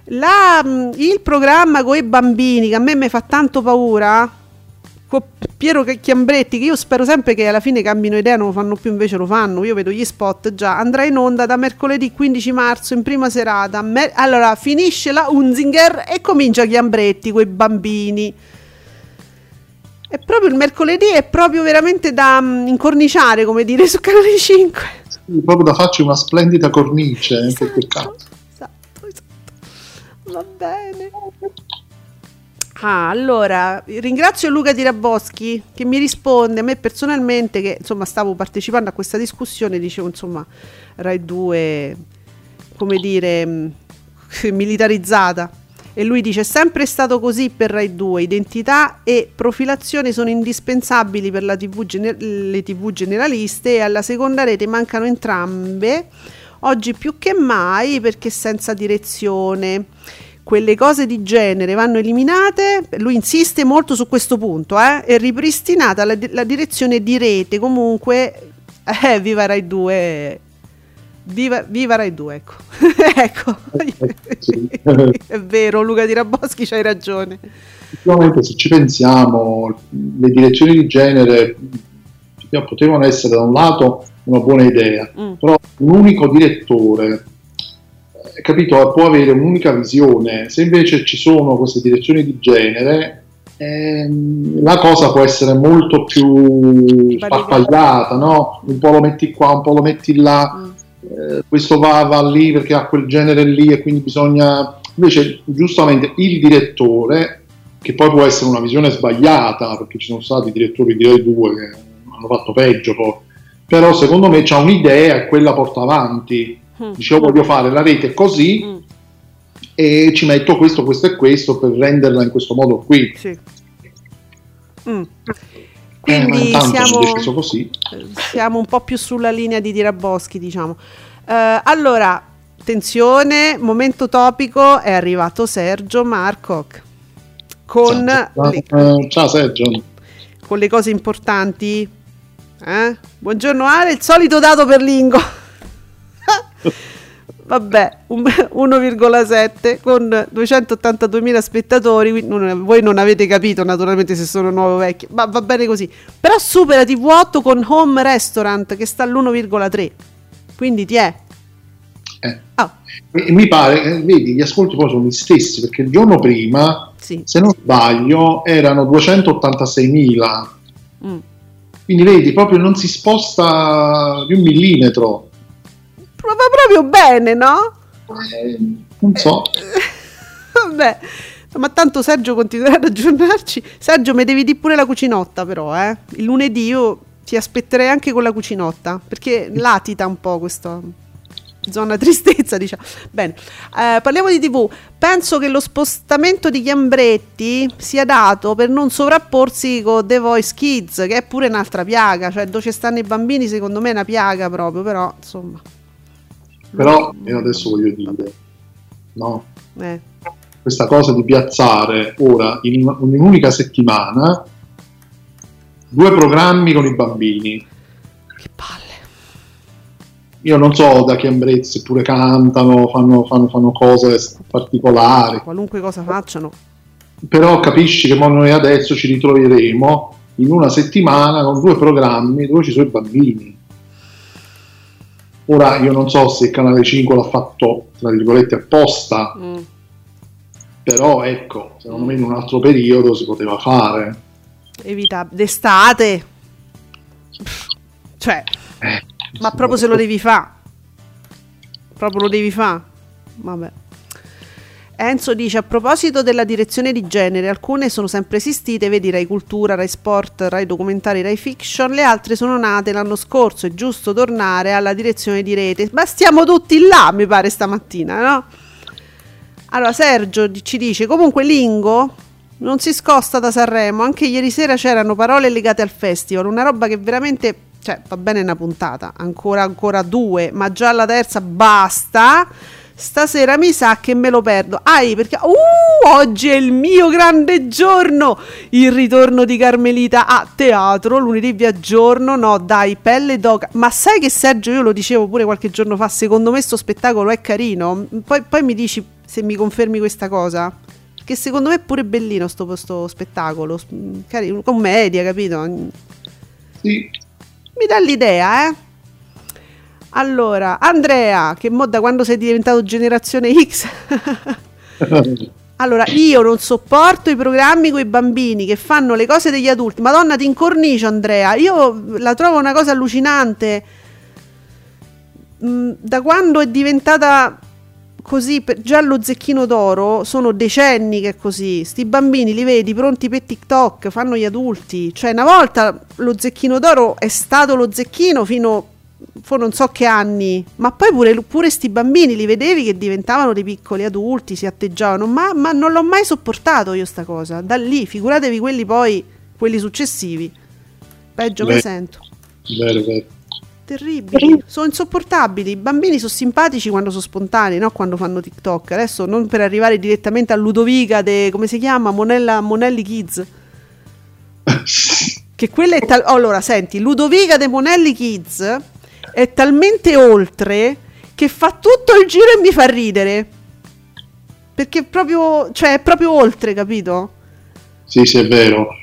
la, mh, il programma con i bambini che a me mi fa tanto paura, con Piero Che- Chiambretti, che io spero sempre che alla fine cambino idea, non lo fanno più, invece lo fanno. Io vedo gli spot già. Andrà in onda da mercoledì 15 marzo in prima serata. Me- allora finisce la Unzinger e comincia Chiambretti con i bambini. È proprio il mercoledì, è proprio veramente da mm, incorniciare, come dire, su Canale 5.
Sì, proprio da farci una splendida cornice eh.
Esatto, esatto. Va bene. Ah, allora, ringrazio Luca Tiraboschi che mi risponde a me personalmente che insomma stavo partecipando a questa discussione, dicevo insomma Rai 2 come dire mh, militarizzata e lui dice è sempre stato così per Rai 2, identità e profilazione sono indispensabili per TV gener- le TV generaliste e alla seconda rete mancano entrambe oggi più che mai perché senza direzione. Quelle cose di genere vanno eliminate, lui insiste molto su questo punto, eh, è ripristinata la, la direzione di rete, comunque, eh, viva Rai 2, viva, viva Rai 2, ecco, ecco,
Sì.
è vero Luca Tiraboschi, c'hai ragione,
Effettivamente, se ci pensiamo, le direzioni di genere eh, potevano essere da un lato una buona idea,
Mm.
però un unico direttore, eh, capito, può avere un'unica visione. Se invece ci sono queste direzioni di genere, ehm, la cosa può essere molto più sparpagliata, no? Un po' lo metti qua, un po' lo metti là.
Mm.
eh, questo va, va lì perché ha quel genere lì e quindi bisogna invece giustamente il direttore che poi può essere una visione sbagliata perché ci sono stati direttori di Rai 2 che hanno fatto peggio poi. Però secondo me c'ha un'idea e quella porta avanti
Mm.
dice "Io voglio fare la rete così
Mm,
e ci metto questo, questo e questo per renderla in questo modo qui
sì. Mm. Quindi
Eh, tanto hanno
siamo,
deciso così.
siamo un po' più sulla linea di Tiraboschi, diciamo. Eh, allora, attenzione, momento topico, è arrivato Sergio Marcoc con,
Ciao,
le,
eh, ciao Sergio.
con le cose importanti. Eh? Buongiorno Ale, il solito dato per Lingo. Vabbè, un- 1,7 con 282.000 spettatori. non- voi non avete capito naturalmente se sono nuovo o vecchio, ma va bene così. Però supera TV8 con Home Restaurant che sta all'1,3. Quindi ti è.
Eh.
Ah,
E mi pare, eh, vedi, gli ascolti poi sono gli stessi, perché il giorno prima,
sì.
se non sbaglio, erano 286.000.
Mm.
Quindi vedi, proprio non si sposta di un millimetro.
Va proprio bene, no?
Eh, non so.
Vabbè. Ma tanto Sergio continuerà ad aggiornarci. Sergio, mi devi dire pure la cucinotta, però, eh. Il lunedì io ti aspetterei anche con la cucinotta, perché latita un po' questa zona tristezza, diciamo. Bene, Eh, parliamo di TV. Penso che lo spostamento di Chiambretti sia dato per non sovrapporsi con The Voice Kids, che è pure un'altra piaga. Cioè, dove ci stanno i bambini, secondo me è una piaga proprio, però, insomma.
Però io adesso voglio dire, no,
Eh.
questa cosa di piazzare ora in, un- in un'unica settimana due programmi con i bambini. Io non so da che Ambrezzi eppure cantano, fanno, fanno, fanno cose particolari,
Qualunque cosa facciano.
però capisci che noi adesso ci ritroveremo in una settimana con due programmi dove ci sono i bambini. Ora io non so se Canale 5 l'ha fatto, tra virgolette, apposta,
Mm.
però ecco, secondo me in un altro periodo si poteva fare.
Evita d'estate. Cioè,
Eh,
ma proprio se lo devi fare. Proprio lo devi fare. Vabbè. Enzo dice a proposito della direzione di genere, alcune sono sempre esistite, vedi Rai Cultura, Rai Sport, Rai Documentari, Rai Fiction, le altre sono nate l'anno scorso, è giusto tornare alla direzione di rete. Ma stiamo tutti là, mi pare stamattina, no? Allora Sergio ci dice comunque Lingo non si scosta da Sanremo, anche ieri sera c'erano parole legate al festival, una roba che veramente, cioè va bene una puntata, ancora ancora due, ma già la terza basta. Stasera mi sa che me lo perdo. Ai, perché uh, oggi è il mio grande giorno. Il ritorno di Carmelita a teatro. Lunedì vi aggiorno. No, dai, pelle d'oca. Ma sai che Sergio, io lo dicevo pure qualche giorno fa. Secondo me sto spettacolo è carino. Poi, poi mi dici se mi confermi questa cosa. Che secondo me è pure bellino sto, sto spettacolo. Carino, commedia, capito?
sì,
Mi dà l'idea, eh? Allora, Andrea, che mo da quando sei diventato generazione X? allora, io non sopporto i programmi con i bambini che fanno le cose degli adulti. Madonna, ti incornicio, Andrea. Io la trovo una cosa allucinante. Mm, Da quando è diventata così, per- già lo zecchino d'oro, sono decenni che è così. Sti bambini li vedi pronti per TikTok, fanno gli adulti. Cioè, una volta lo zecchino d'oro è stato lo zecchino fino a non so che anni, ma poi pure, pure sti bambini li vedevi che diventavano dei piccoli adulti, si atteggiavano, ma, ma non l'ho mai sopportato io sta cosa. Da lì, figuratevi quelli poi, quelli successivi. Peggio mi
Beh.
sento.
vero, vero.
Terribili, sono insopportabili. I bambini sono simpatici quando sono spontanei, no? Quando fanno TikTok. Adesso non per arrivare direttamente a Ludovica, de, come si chiama? Monella, Monelli Kids. Che quella è tal- allora, senti, Ludovica de Monelli Kids è talmente oltre che fa tutto il giro e mi fa ridere. Perché è proprio, cioè, è proprio oltre, capito?
Sì, sì, è vero.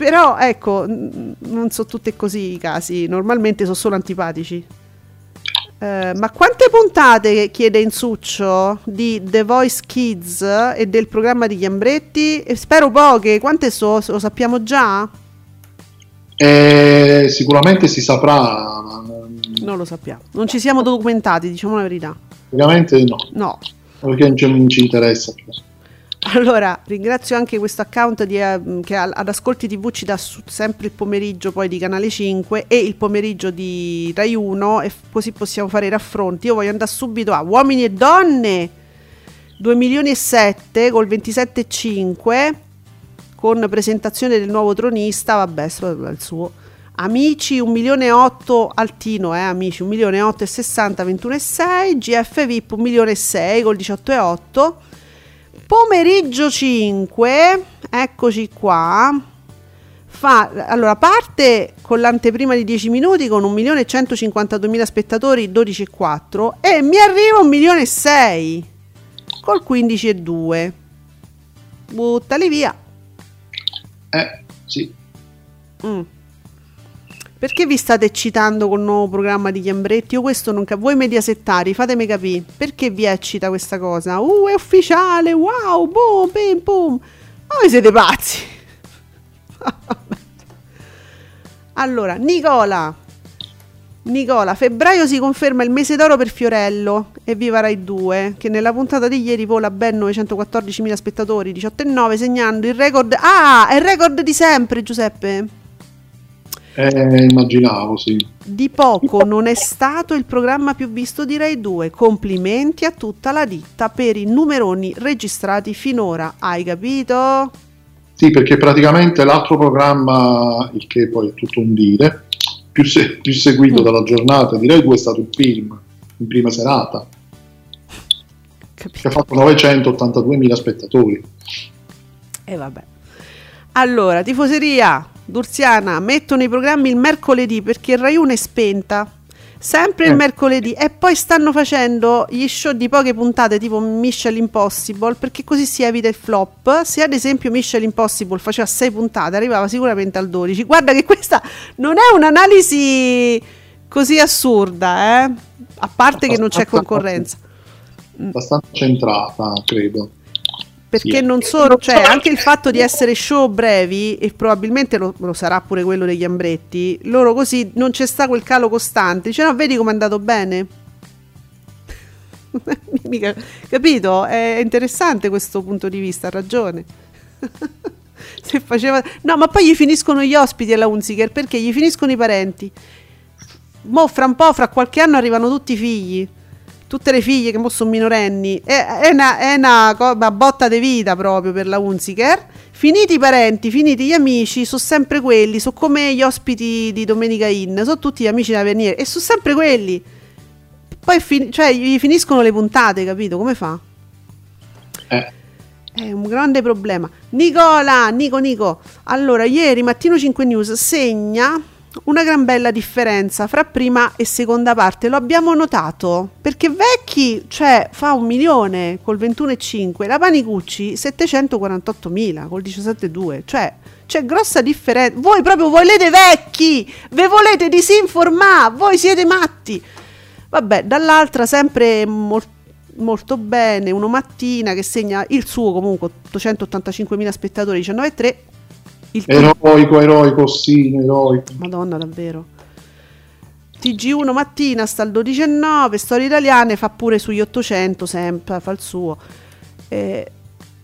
Però ecco, non sono tutte così i casi, normalmente sono solo antipatici. Eh, ma quante puntate chiede Insuccio di The Voice Kids e del programma di Chiambretti? E spero poche, quante so? Lo sappiamo già?
Eh, sicuramente si saprà,
Non lo sappiamo. Non ci siamo documentati, diciamo la verità.
ovviamente no,
No.
perché non ci, non ci interessa.
Allora, ringrazio anche questo account di, eh, che ad Ascolti TV ci dà su- sempre il pomeriggio poi di Canale 5 e il pomeriggio di Rai 1 e così possiamo fare i raffronti. Io voglio andare subito a Uomini e Donne 2 milioni e 7 col 27,5 con presentazione del nuovo tronista, vabbè, il suo. Amici 1 milione e 8 altino, eh, amici 1 milione e 8 e 60, 21 e 6, GF VIP 1 milione e 6 col 18 e 8. Pomeriggio 5, eccoci qua. Fa, allora, parte con l'anteprima di 10 minuti con 1 milione e 152 spettatori, 12 e 4 e mi arriva 1 milione e 6 col 15 e 2. Buttali via.
Eh, sì.
Mm. Perché vi state eccitando col nuovo programma di Chiambretti? Io questo non capisco. Voi mediasettari, fatemi capire. Perché vi eccita questa cosa? Uh, è ufficiale, wow, boom, bim, boom. Ma voi siete pazzi. allora, Nicola. Nicola, febbraio si conferma il mese d'oro per Fiorello e viva Rai 2, che nella puntata di ieri vola ben 914.000 spettatori, 18,9, segnando il record... Ah, è il record di sempre, Giuseppe.
Eh, immaginavo, sì.
Di poco non è stato il programma più visto di Rai 2. Complimenti a tutta la ditta per i numeroni registrati finora. Hai capito?
Sì, perché praticamente l'altro programma, il che poi è tutto un dire, più, se- più seguito dalla giornata di Rai 2 è stato il film, in prima serata, che
Capito?
ha fatto 982.000 spettatori.
E vabbè. Allora, tifoseria Durziana, mettono i programmi il mercoledì perché Rai 1 è spenta. Sempre il
Eh.
mercoledì e poi stanno facendo gli show di poche puntate tipo Mission Impossible perché così si evita il flop. Se ad esempio Mission Impossible faceva 6 puntate arrivava sicuramente al 12. Guarda che questa non è un'analisi così assurda, eh? A parte che non c'è concorrenza.
Abbastanza centrata, credo.
Perché
Sì.
non solo, cioè anche il fatto di essere show brevi, e probabilmente lo, lo sarà pure quello degli Ambretti, loro così non c'è sta quel calo costante. Dice, no, vedi com'è andato bene? Mica- capito? È interessante questo punto di vista, ha ragione. Se faceva... No, ma poi gli finiscono gli ospiti alla Unziker perché gli finiscono i parenti. Mo fra un po', fra qualche anno arrivano tutti i figli. Tutte le figlie che mo sono minorenni. È, è una, botta di vita proprio per la Unziker. Finiti i parenti, finiti gli amici, sono sempre quelli. Sono come gli ospiti di Domenica Inn. Sono tutti gli amici da venire. E sono sempre quelli. Poi fin- cioè, gli finiscono le puntate, capito? Come fa?
Eh,
È un grande problema. Nicola, Nico, Nico. Allora, ieri Mattino 5 News segna una gran bella differenza fra prima e seconda parte. Lo abbiamo notato perché Vecchi, cioè, fa un milione col 21,5, la Panicucci 748.000 col 17,2. Cioè, c'è grossa differenza. Voi proprio volete Vecchi, ve volete disinformare, voi siete matti. Vabbè, dall'altra sempre mol- molto bene, uno mattina che segna il suo comunque 885.000 spettatori, 19,3. Il
eroico, eroico, sì, eroico.
Madonna, davvero. TG1 mattina sta al 12,9, Storie Italiane fa pure sugli 800, sempre, fa il suo. Eh,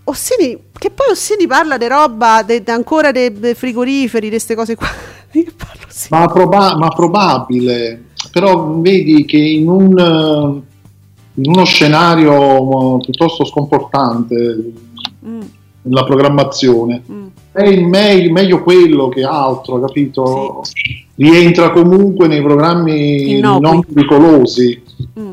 Ossini, che poi Ossini parla di roba, de- de- ancora dei de frigoriferi, di queste cose qua. Parlo sì.
Ma, proba- ma probabile, però vedi che in, un, in uno scenario eh, piuttosto sconfortante
Mm,
nella programmazione
mm.
È me- meglio quello che altro, capito? Rientra comunque nei programmi
Innocui.
non pericolosi.
Mm.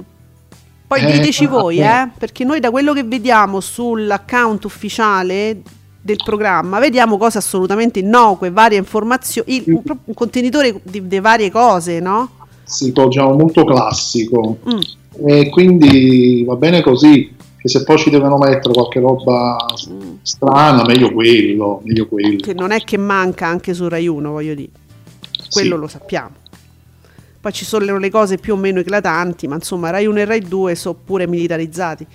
Poi
Eh,
diteci voi,
eh.
eh, perché noi da quello che vediamo sull'account ufficiale del programma vediamo cose assolutamente innocue, varie informazioni, il- un, un contenitore di, di varie cose, no?
classico, diciamo molto classico.
Mm.
E quindi va bene così. Che se poi ci devono mettere qualche roba
Mm.
strana, meglio quello, meglio quello.
Che non è che manca anche su Rai 1, voglio dire, quello
Sì.
lo sappiamo. Poi ci sono le- le cose più o meno eclatanti, ma insomma Rai 1 e Rai 2 sono pure militarizzati.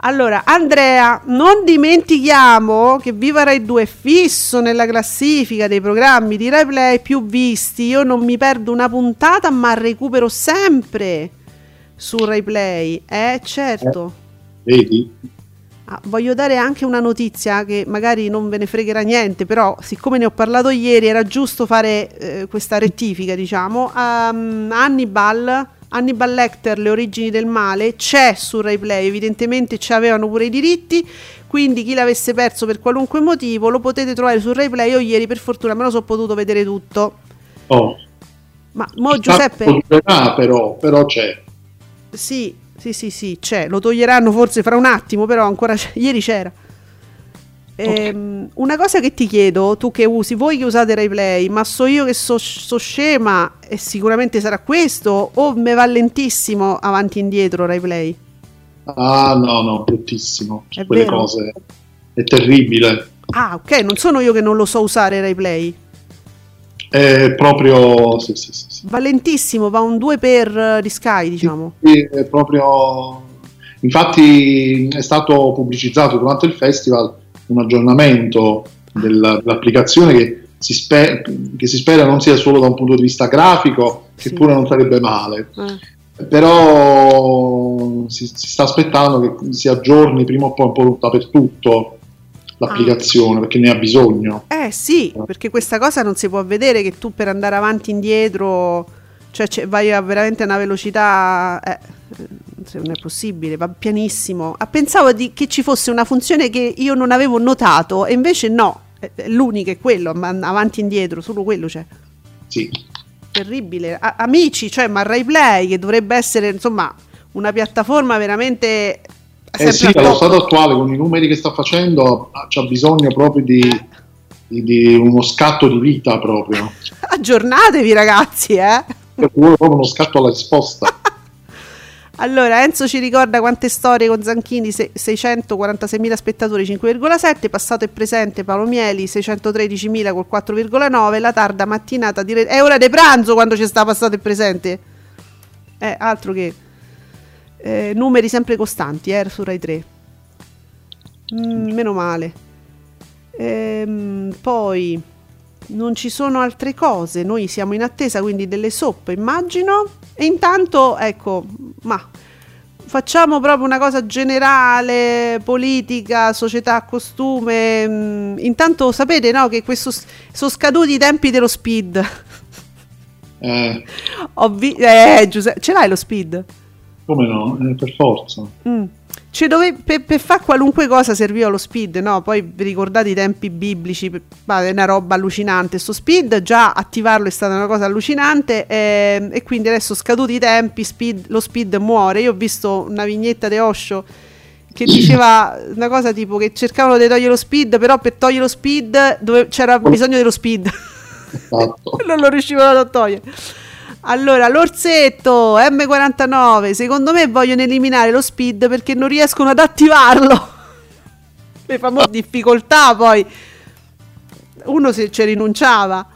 Allora, Andrea, non dimentichiamo che Viva Rai 2 è fisso nella classifica dei programmi di Rai Play più visti. Io non mi perdo una puntata, ma recupero sempre su Rai Play. Eh, certo.
Vedi?
Ah, voglio dare anche una notizia che magari non ve ne fregherà niente, però siccome ne ho parlato ieri era giusto fare eh, questa rettifica, diciamo. Um, Hannibal Hannibal Lecter, Le origini del male, c'è su Rai Play, evidentemente ci avevano pure i diritti, quindi chi l'avesse perso per qualunque motivo lo potete trovare su Rai Play. Io ieri per fortuna me lo sono potuto vedere tutto.
Oh,
Ma mo Giuseppe...
durerà, però, però c'è.
Sì, sì, sì, sì, c'è. Lo toglieranno forse fra un attimo, però ancora c'è. Ieri c'era. Ehm, Una cosa che ti chiedo, tu che usi, voi che usate RaiPlay, ma so io che so, so scema e sicuramente sarà questo, o me va lentissimo avanti e indietro RaiPlay?
Ah, no, no, bruttissimo.
È
quelle
vero?
cose è terribile.
Ah, ok, non sono io che non lo so usare RaiPlay.
È proprio. Sì, sì, sì, sì.
Va un 2 per eh, di Sky, diciamo.
Sì, è proprio. Infatti, è stato pubblicizzato durante il festival un aggiornamento della- dell'applicazione che si, spe- che si spera non sia solo da un punto di vista grafico, che pure non sarebbe male.
Eh.
Però si, si sta aspettando che si aggiorni prima o poi un po' dappertutto l'applicazione perché ne ha bisogno.
Eh sì, perché questa cosa non si può vedere che tu per andare avanti e indietro, cioè c'è- vai a veramente una velocità, eh, se non è possibile, va pianissimo. Ah, pensavo di- che ci fosse una funzione che io non avevo notato e invece no, è, è l'unica è quello, ma avanti e indietro, solo quello c'è.
Sì.
Terribile. A- amici, cioè ma Rai Play che dovrebbe essere insomma una piattaforma veramente...
Eh sì, allo stato attuale con i numeri che sta facendo c'ha bisogno proprio di, di- di uno scatto di vita proprio.
Aggiornatevi ragazzi, eh!
Perché vuole proprio uno scatto alla risposta.
Allora, Enzo ci ricorda quante storie con Zanchini, se- 646.000 spettatori, 5,7, passato e presente Paolo Mieli, 613.000 col 4,9, la tarda mattinata di... re- È ora di pranzo quando c'è sta passato e presente? Eh, altro che... eh, numeri sempre costanti, eh, su Rai 3. Mm, meno male. Ehm, poi non ci sono altre cose, noi siamo in attesa quindi delle soppe, immagino. E intanto, ecco, ma facciamo proprio una cosa generale, politica, società, costume. mm, Intanto sapete, no, che questo sono scaduti i tempi dello speed.
Eh,
Ho vi- eh, Giuseppe, ce l'hai lo speed?
Come no? Eh, per forza.
Mm. Cioè, dove, per, per fare qualunque cosa serviva lo speed, no? Poi vi ricordate i tempi biblici, è una roba allucinante. Sto speed, già attivarlo è stata una cosa allucinante ehm, e quindi adesso scaduti i tempi, speed- lo speed muore. Io ho visto una vignetta di Osho che diceva una cosa tipo che cercavano di togliere lo speed, però per togliere lo speed dove c'era bisogno dello speed.
Esatto.
non lo riuscivano a togliere. Allora, l'orsetto M49, secondo me vogliono eliminare lo speed perché non riescono ad attivarlo. Le famose difficoltà poi. Uno se ci rinunciava.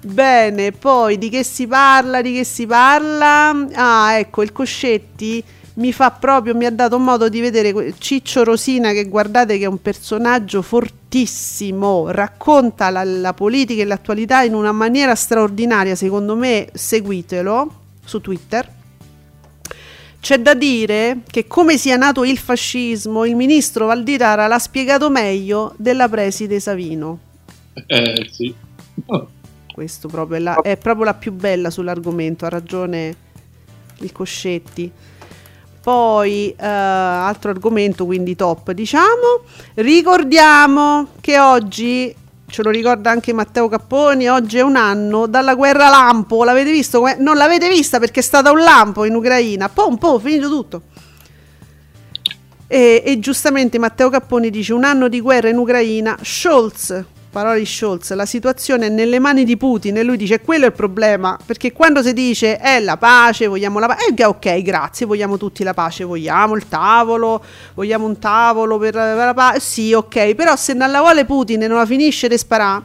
Bene, poi di che si parla? Di che si parla? Ah, ecco, il Coscetti mi fa proprio, mi ha dato modo di vedere Ciccio Rosina che guardate che è un personaggio fortissimo, racconta la, la politica e l'attualità in una maniera straordinaria, secondo me seguitelo su Twitter. C'è da dire che come sia nato il fascismo, il ministro Valditara l'ha spiegato meglio della preside Savino.
Eh, sì.
Questo proprio è, la- è proprio la più bella sull'argomento, ha ragione il Coscetti. Poi, eh, altro argomento, quindi top, diciamo. Ricordiamo che oggi, ce lo ricorda anche Matteo Capponi, oggi è un anno dalla guerra lampo. L'avete visto? Que- Non l'avete vista perché è stata un lampo in Ucraina. Pom, pom, finito tutto. E, e giustamente Matteo Capponi dice un anno di guerra in Ucraina, Scholz, parole di Scholz, la situazione è nelle mani di Putin e lui dice quello è il problema, perché quando si dice è la pace, vogliamo la pace, eh, ok grazie, vogliamo tutti la pace, vogliamo il tavolo, vogliamo un tavolo per, per la pace, sì ok, però se non la vuole Putin e non la finisce di sparare,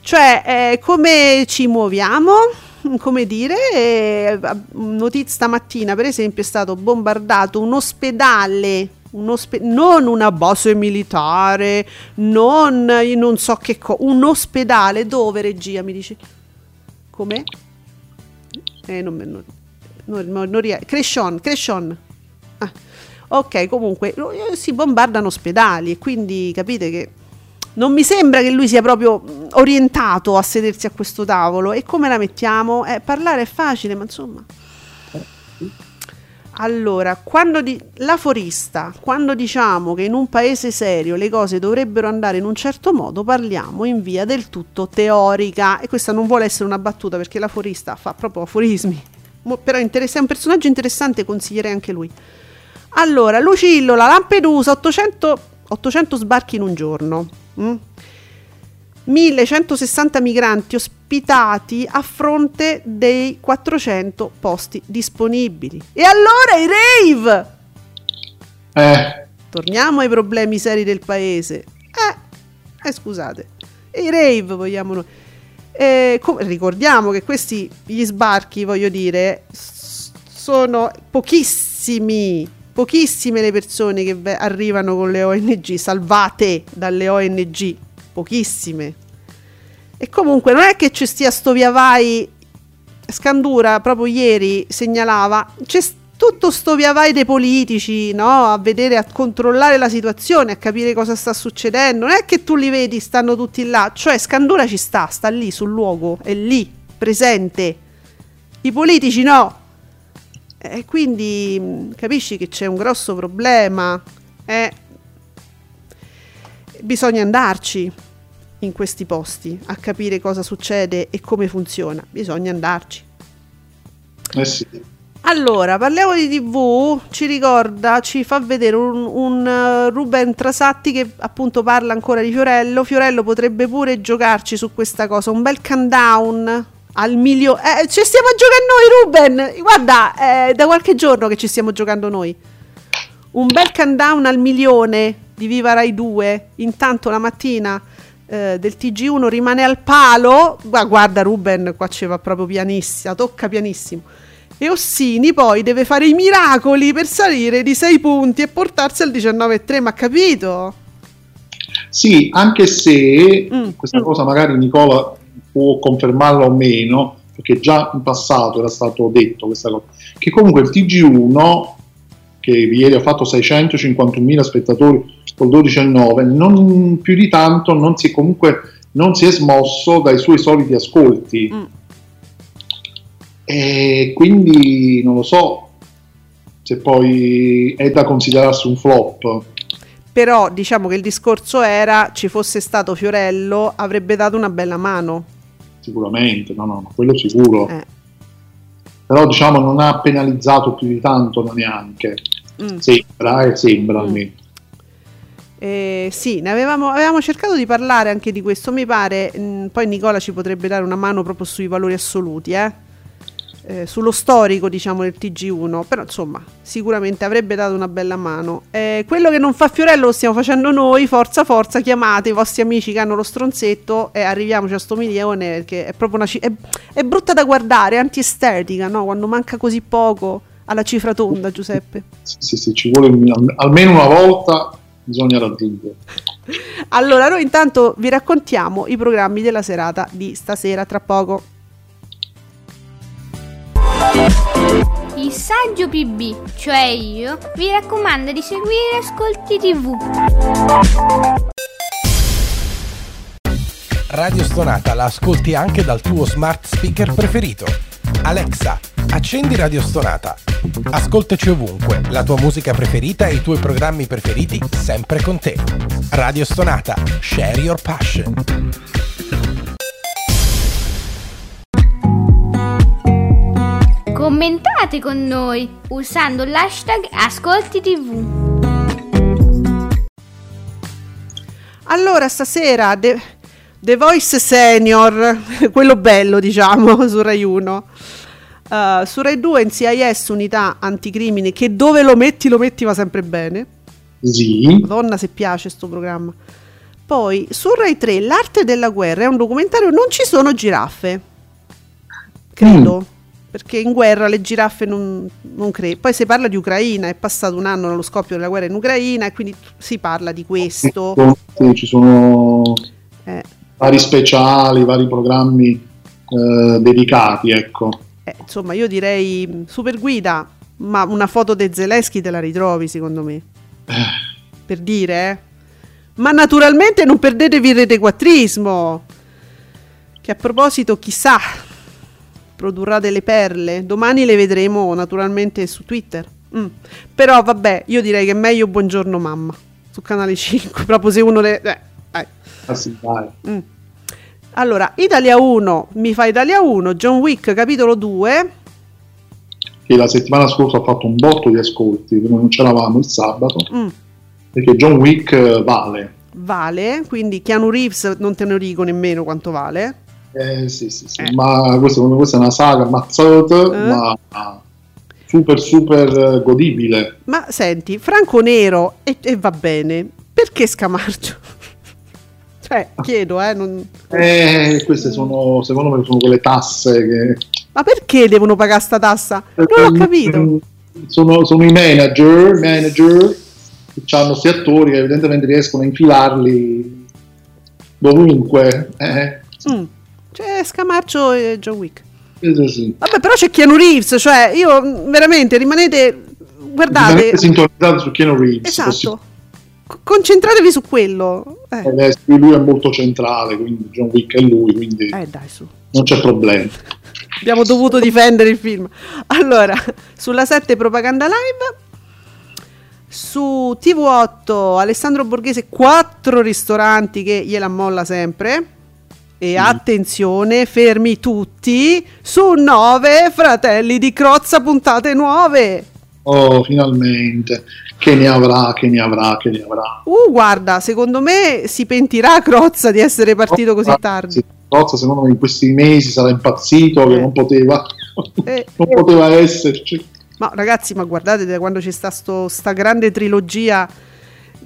cioè eh, come ci muoviamo? Come dire, eh, notizia stamattina per esempio è stato bombardato un ospedale, ospe- non una base militare, non io non so che cosa, un ospedale dove regia mi dice come? Eh, non, non, non, non, non ries- Crescion, Crescion. Ah, ok, comunque eh, si bombardano ospedali e quindi capite che non mi sembra che lui sia proprio mh, orientato a sedersi a questo tavolo. E come la mettiamo? Eh, parlare è facile, ma insomma. Allora, quando di- l'aforista, quando diciamo che in un paese serio le cose dovrebbero andare in un certo modo, parliamo in via del tutto teorica. E questa non vuole essere una battuta perché l'aforista fa proprio aforismi. Mo- però interessa- è un personaggio interessante, consiglierei anche lui. Allora, Lucillo, la Lampedusa, 800, 800 sbarchi in un giorno. mm? 1160 migranti ospitati a fronte dei 400 posti disponibili. E allora i rave!
Eh,
Torniamo ai problemi seri del paese. Eh, eh, scusate. I rave vogliamo noi. Eh, com- ricordiamo che questi gli sbarchi, voglio dire, s- sono pochissimi, pochissime le persone che arrivano con le ONG, salvate dalle ONG, pochissime. E comunque non è che ci stia sto via vai Scandura proprio ieri segnalava c'è tutto sto via vai dei politici no? a vedere, a controllare la situazione, a capire cosa sta succedendo. Non è che tu li vedi, stanno tutti là. Cioè Scandura ci sta, sta lì sul luogo, è lì, presente. I politici no. E quindi mh, capisci che c'è un grosso problema. Eh, bisogna andarci in questi posti a capire cosa succede e come funziona. Bisogna andarci.
eh sì.
Allora, parliamo di TV, ci ricorda, ci fa vedere un, un, eh, Ruben Trasatti che appunto parla ancora di Fiorello. Fiorello potrebbe pure giocarci su questa cosa, un bel countdown al milione. Eh, ci stiamo giocando noi, Ruben! Guarda, è da qualche giorno che ci stiamo giocando noi. Un bel countdown al milione di Viva Rai 2. Intanto la mattina eh, del TG1 rimane al palo. Ma guarda, Ruben, qua ci va proprio pianissima, tocca pianissimo. E Ossini poi deve fare i miracoli per salire di 6 punti e portarsi al 19,3. Ma capito?
Sì, anche se
Mm.
questa cosa magari Nicola può confermarla o meno, perché già in passato era stato detto questa cosa, che comunque il TG1, che ieri ha fatto 651.000 spettatori col 12,9, non più di tanto non si è comunque non si è smosso dai suoi soliti ascolti.
Mm.
E quindi non lo so se poi è da considerarsi un flop.
Però diciamo che il discorso era ci fosse stato Fiorello avrebbe dato una bella mano.
Sicuramente, no, no, no, quello sicuro.
Eh.
Però diciamo non ha penalizzato più di tanto ma neanche.
Mm.
Sembra, eh, sembra
Mm.
almeno.
Eh, sì, ne avevamo, avevamo cercato di parlare anche di questo, mi pare. mh, poi Nicola ci potrebbe dare una mano proprio sui valori assoluti, eh? Eh, sullo storico, diciamo, del TG1. Però insomma, sicuramente avrebbe dato una bella mano. Eh, quello che non fa Fiorello lo stiamo facendo noi. Forza, forza, chiamate i vostri amici che hanno lo stronzetto e arriviamoci a sto milione perché è proprio una ci- è, è brutta da guardare, è antiestetica, no? Quando manca così poco alla cifra tonda, Giuseppe.
Sì, sì, sì, ci vuole al- almeno una volta bisogna raggiungere.
Allora, noi intanto vi raccontiamo i programmi della serata di stasera tra poco.
Il saggio PB, cioè io, vi raccomanda di seguire Ascolti TV.
Radio Stonata la ascolti anche dal tuo smart speaker preferito. Alexa, accendi Radio Stonata. Ascoltaci ovunque, la tua musica preferita e i tuoi programmi preferiti sempre con te. Radio Stonata, share your passion.
Commentate con noi usando l'hashtag Ascolti TV.
Allora, stasera The, The Voice Senior, quello bello, diciamo, su Rai 1. Uh, su Rai 2 in CIS unità anticrimini che dove lo metti lo metti va sempre bene.
Sì,
Madonna se piace sto programma. Poi su Rai 3 L'arte della guerra è un documentario non ci sono giraffe. Credo. Perché in guerra le giraffe non, non credo. Poi si parla di Ucraina, è passato un anno dallo scoppio della guerra in Ucraina e quindi si parla di questo.
Sì, ci sono
Eh,
vari speciali, vari programmi eh, dedicati, ecco.
eh, insomma, io direi mh, super guida, ma una foto di Zelensky te la ritrovi secondo me. Per dire, eh. Ma naturalmente non perdetevi il retequattrismo. Che a proposito, chissà, produrrà delle perle. Domani le vedremo naturalmente su Twitter. Mm. Però vabbè, io direi che è meglio Buongiorno Mamma su Canale 5, proprio se uno le... Eh, dai.
Ah, sì.
Mm. Allora, Italia 1, mi fa Italia 1, John Wick capitolo 2.
Che la settimana scorsa ha fatto un botto di ascolti, non c'eravamo il sabato,
Mm.
perché John Wick eh, vale.
Vale, quindi Keanu Reeves non te ne dico nemmeno quanto vale.
Eh, sì, sì, sì.
Eh.
Ma questa, questa è una saga ammazzata,
Eh.
ma super, super eh, godibile.
Ma senti, Franco Nero e, e va bene, perché Scamarcio? cioè, chiedo, eh, non-
Eh, queste sono, secondo me, sono quelle tasse che...
ma perché devono pagare sta tassa? Non l'ho capito.
Sono, sono i manager, manager che hanno questi attori che evidentemente riescono a infilarli dovunque. Eh,
Mm. C'è Scamarcio e John Wick.
sì, sì.
Vabbè, però c'è Keanu Reeves, cioè io mm, veramente rimanete guardate,
sintonizzati su Keanu Reeves.
esatto. C- concentratevi su quello. Eh,
Eh, lui è molto centrale, quindi John Wick è lui, quindi
eh, dai, su.
non c'è problema.
Abbiamo dovuto difendere il film. Allora, sulla 7 Propaganda Live. Su TV8 Alessandro Borghese, quattro ristoranti che gliela molla sempre. E attenzione, fermi tutti. Su 9 Fratelli di Crozza, puntate nuove.
Oh, finalmente. Che ne avrà, che ne avrà, che ne avrà.
Uh, guarda, secondo me si pentirà Crozza di essere partito così tardi.
Sì, Rozza, secondo me in questi mesi sarà impazzito che
Eh.
non poteva,
Eh.
non poteva esserci.
Ma ragazzi, ma guardate da quando c'è sta sto- sta grande trilogia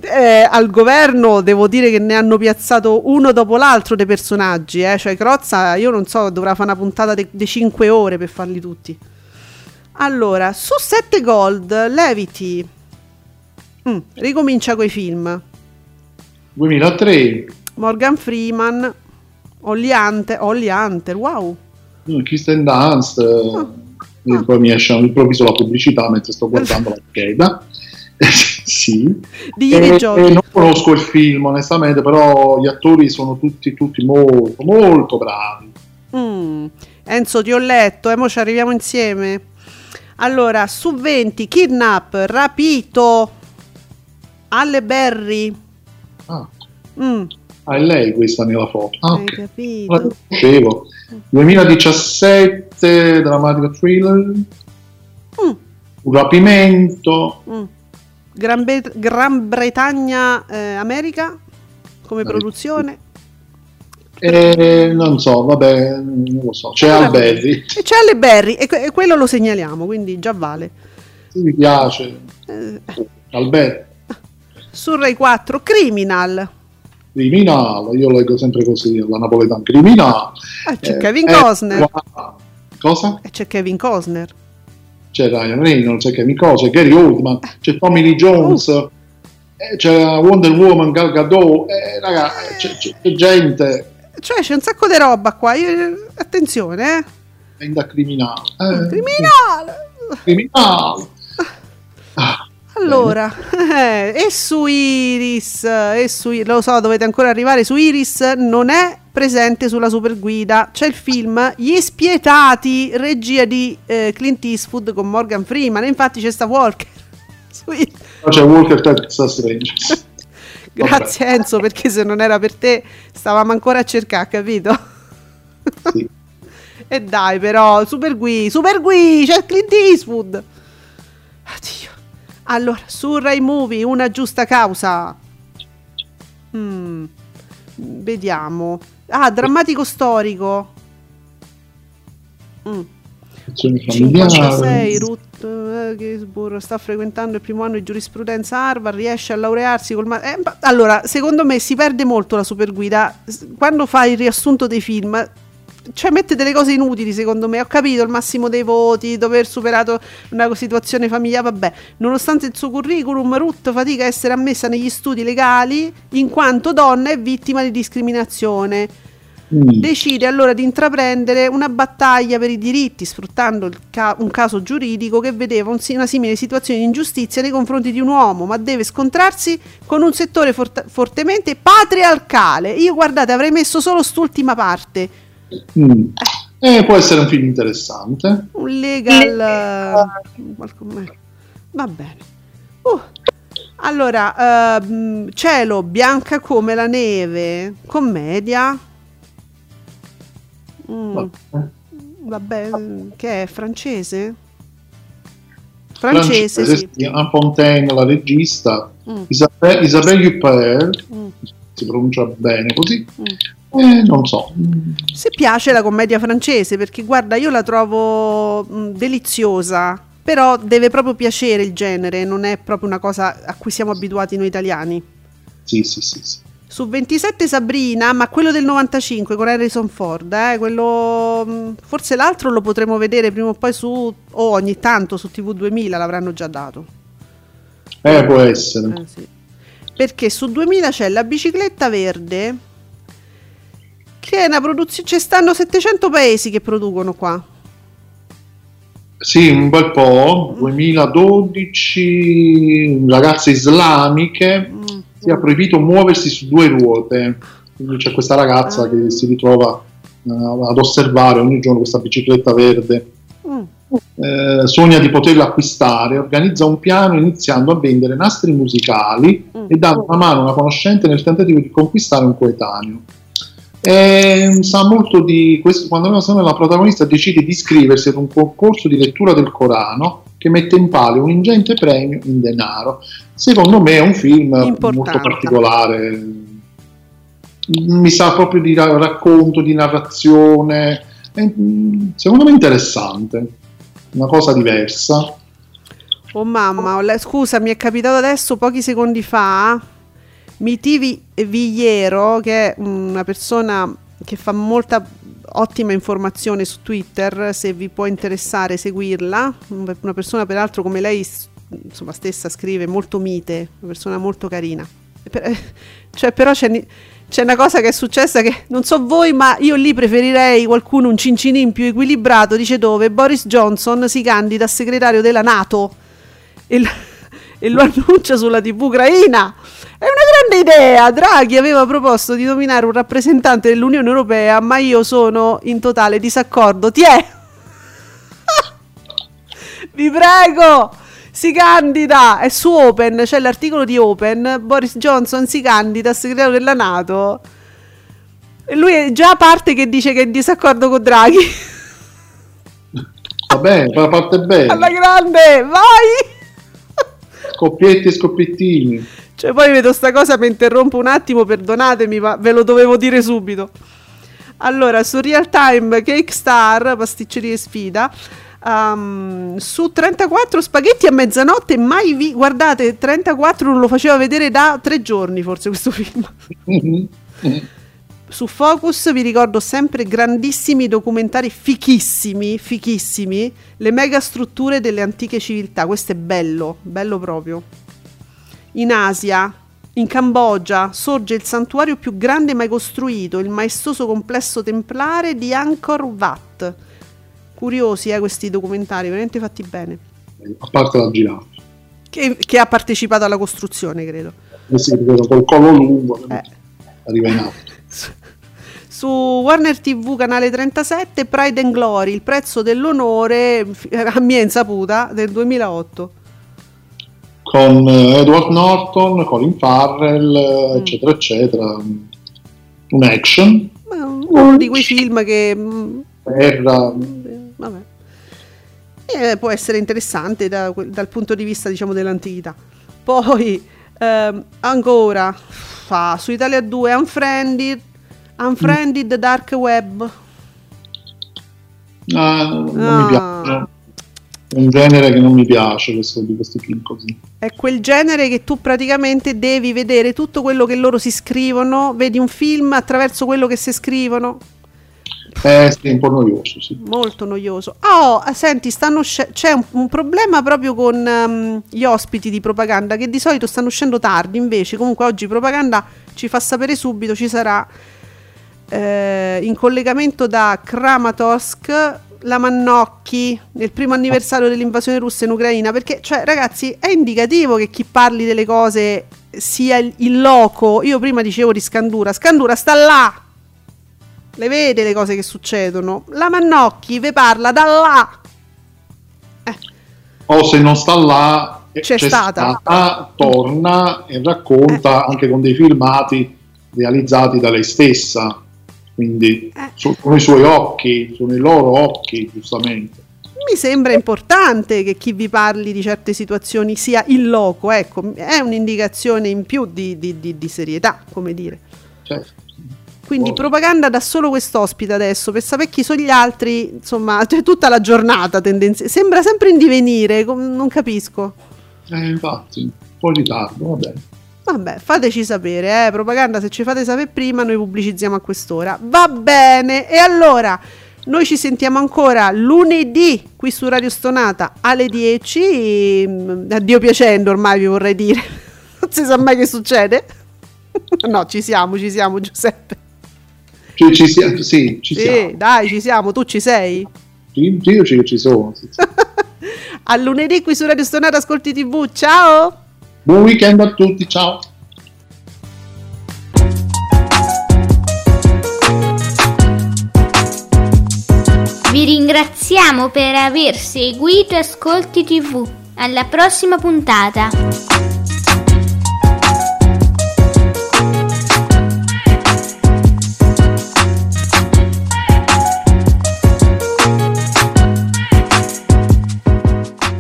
eh, al governo, devo dire che ne hanno piazzato uno dopo l'altro dei personaggi. Eh. Cioè, Crozza, io non so, dovrà fare una puntata di 5 ore per farli tutti. Allora, su 7 Gold, Leviti. Mm, ricomincia coi film.
2003,
Morgan Freeman, Holly Hunter, Holly Hunter, wow.
eh, Kristen Dunst, eh,
Ah.
e poi mi esce all'improvviso la pubblicità mentre sto guardando la scheda. Sì.
Di ieri
E-
giochi.
e non conosco il film onestamente, però gli attori sono tutti, tutti molto, molto bravi.
Mm. Enzo, ti ho letto, e mo ci arriviamo insieme. Allora, su 20, kidnap, rapito, Alle Berry.
Ah,
Mm,
ah, è lei questa nella foto. Ah,
hai capito?
La conoscevo. 2017, drammatica thriller,
Mm,
un rapimento.
mm. Gran, Bre- Gran Bretagna, eh, America, come produzione.
E non so, vabbè, non lo so. C'è Alberri,
E c'è Alle Berry, e, que- e quello lo segnaliamo, quindi già vale.
mi piace.
Eh,
Alberri,
su Rai 4, Criminal.
criminale, io leggo sempre così, la napoletana criminale.
Eh, c'è
Eh,
Kevin
eh,
Costner.
qua- Cosa?
E c'è Kevin Costner.
C'è Ryan Reynolds, Kevin Cosa, c'è Gary Oldman, c'è Tommy Lee Jones, eh, c'è Wonder Woman, Gal Gadot, eh, raga, eh, c'è, c'è- c'è gente
Cioè, c'è un sacco di roba qua. io- attenzione, eh.
è da criminale. Eh,
Criminale!
criminale. Ah,
Allora, eh, e su Iris, e su, lo so, dovete ancora arrivare. Su Iris non è presente sulla superguida. C'è il film Gli Spietati, regia di eh, Clint Eastwood con Morgan Freeman. E infatti c'è sta Walker. Su Iris.
c'è Walker Texas Rangers.
Grazie Enzo, perché se non era per te stavamo ancora a cercare, capito?
Sì.
E dai, però, Super Gui, Super Gui, c'è Clint Eastwood. Addio. Allora, su Rai Movie, una giusta causa. Mm, vediamo. Ah, drammatico storico. Mm.
Azioni
56,
familiari.
Ruth eh, Ginsburg sta frequentando il primo anno di giurisprudenza a Harvard, riesce a laurearsi col ma- eh, Allora, secondo me si perde molto la superguida quando fa il riassunto dei film. Cioè mette delle cose inutili secondo me, ho capito il massimo dei voti, dopo aver superato una situazione familiare, vabbè, nonostante il suo curriculum Ruth fatica a essere ammessa negli studi legali in quanto donna e vittima di discriminazione.
Mm.
Decide allora di intraprendere una battaglia per i diritti, sfruttando ca- un caso giuridico che vedeva un si- una simile situazione di ingiustizia nei confronti di un uomo, ma deve scontrarsi con un settore forte- fortemente patriarcale. Io guardate, avrei messo solo st'ultima parte.
Mm. Eh, può essere un film interessante.
Un legal... eh, qualcun- Va bene. Uh, Allora, ehm, Cielo, bianca come la neve, commedia. Mm,
Vabbè.
vabbè, che è francese? Francese, sì.
Anne Fontaine, la regista,
Mm.
Isabelle, Isabelle Huppert,
Mm.
si pronuncia bene così,
Mm.
Eh, non so,
Se piace la commedia francese, perché guarda, io la trovo mh, deliziosa, però deve proprio piacere il genere, non è proprio una cosa a cui siamo abituati noi italiani.
sì, sì, sì, sì.
Su 27 Sabrina, ma quello del 95 con Harrison Ford, eh, quello, mh, forse l'altro lo potremo vedere prima o poi su, o ogni tanto su TV 2000 l'avranno già dato.
Eh, può essere.
Eh, sì. Perché su 2000 c'è la bicicletta verde, che è una produzione, ci stanno 700 paesi che producono qua.
Sì, un bel po', 2012, ragazze islamiche,
Mm.
si è proibito muoversi su due ruote, quindi c'è questa ragazza
Ah.
che si ritrova eh, ad osservare ogni giorno questa bicicletta verde.
Mm.
Eh, sogna di poterla acquistare, organizza un piano iniziando a vendere nastri musicali
Mm.
e dando una mano a una conoscente nel tentativo di conquistare un coetaneo. E, sa molto di questo quando la protagonista decide di iscriversi ad un concorso di lettura del Corano che mette in palio un ingente premio in denaro. Secondo me è un film
Importante.
molto particolare. Mi sa proprio di ra- racconto, di narrazione. È, secondo me interessante, una cosa diversa.
Oh mamma, scusa, mi è capitato adesso pochi secondi fa. Miti Vi- Vigliero, che è una persona che fa molta ottima informazione su Twitter, se vi può interessare seguirla, una persona peraltro come lei insomma, stessa scrive molto mite, una persona molto carina. Cioè, però c'è, c'è una cosa che è successa che non so voi, ma io lì preferirei qualcuno un cincinin più equilibrato, dice dove Boris Johnson si candida a segretario della Nato e, l- e lo annuncia sulla TV ucraina. È una grande idea. Draghi aveva proposto di nominare un rappresentante dell'Unione Europea, ma io sono in totale disaccordo. Ti è? Vi prego, si candida. È su Open, c'è l'articolo di Open. Boris Johnson si candida a segretario della Nato. E lui è già a parte che dice che è in disaccordo con Draghi.
Va bene, fa parte bene.
Alla grande, vai!
Scoppietti e scoppiettini.
Cioè, poi vedo sta cosa, mi interrompo un attimo, perdonatemi, ma ve lo dovevo dire subito. Allora, su Real Time Cake Star, pasticceria e sfida, um, su 34 spaghetti a mezzanotte, mai vi... Guardate, 34 non lo faceva vedere da tre giorni, forse, questo film. Su Focus vi ricordo sempre grandissimi documentari fichissimi, fichissimi, le mega strutture delle antiche civiltà, questo è bello, bello proprio. In Asia, in Cambogia, sorge il santuario più grande mai costruito, il maestoso complesso templare di Angkor Wat. Curiosi eh, questi documentari, veramente fatti bene.
A parte la giraffa.
Che, che ha partecipato alla costruzione, credo.
Eh sì, vedo col collo lungo.
Eh.
Arriva in alto.
Su Warner TV canale 37 Pride and Glory, il prezzo dell'onore a mia insaputa del 2008.
Con eh, Edward Norton, Colin Farrell,
Mm.
eccetera, eccetera. Un action.
Uno di quei film che mm,
Terra.
vabbè. Eh, può essere interessante da dal punto di vista diciamo dell'antichità. Poi ehm, ancora fa su Italia 2 Unfriended, Unfriended Dark Web.
Ah, non
Ah.
mi piace. È un genere che non mi piace questo, di questi film così.
È quel genere che tu praticamente devi vedere tutto quello che loro si scrivono, vedi un film attraverso quello che si scrivono,
Eh sì, è un po' noioso, sì.
molto noioso. Oh, senti, stanno usce- c'è un, un problema proprio con ehm, gli ospiti di propaganda che di solito stanno uscendo tardi, invece comunque oggi propaganda ci fa sapere subito, ci sarà eh, in collegamento da Kramatorsk la Mannocchi nel primo anniversario dell'invasione russa in Ucraina perché cioè ragazzi è indicativo che chi parli delle cose sia il, il loco io prima dicevo di Scandura Scandura sta là le vede le cose che succedono. La Mannocchi ve parla da là.
O se non sta là, eh,
C'è stata.
torna e racconta
Eh.
anche con dei filmati realizzati da lei stessa. Quindi
Eh.
so- sono i suoi occhi, sono i loro occhi, giustamente.
Mi sembra importante che chi vi parli di certe situazioni sia il loco, ecco, è un'indicazione in più di, di- di- di serietà, come dire.
Certo.
Quindi propaganda da solo quest'ospite adesso, per sapere chi sono gli altri, insomma, cioè, tutta la giornata tendenzi- sembra sempre in divenire, non capisco.
Eh, infatti, un po' in ritardo, va bene.
Vabbè, fateci sapere, eh, propaganda, se ci fate sapere prima noi pubblicizziamo a quest'ora. Va bene, e allora noi ci sentiamo ancora lunedì qui su Radio Stonata alle 10, mm, a Dio piacendo ormai vi vorrei dire, non si sa mai che succede. no, ci siamo, ci siamo Giuseppe.
Ci, ci sia- sì, ci
Sì,
siamo.
dai, ci siamo, tu ci sei?
Io ci, ci sono. sì, sì.
A lunedì qui su Radio Stonata Ascolti TV, ciao!
Buon weekend a tutti, ciao.
Vi ringraziamo per aver seguito Ascolti TV. Alla prossima puntata.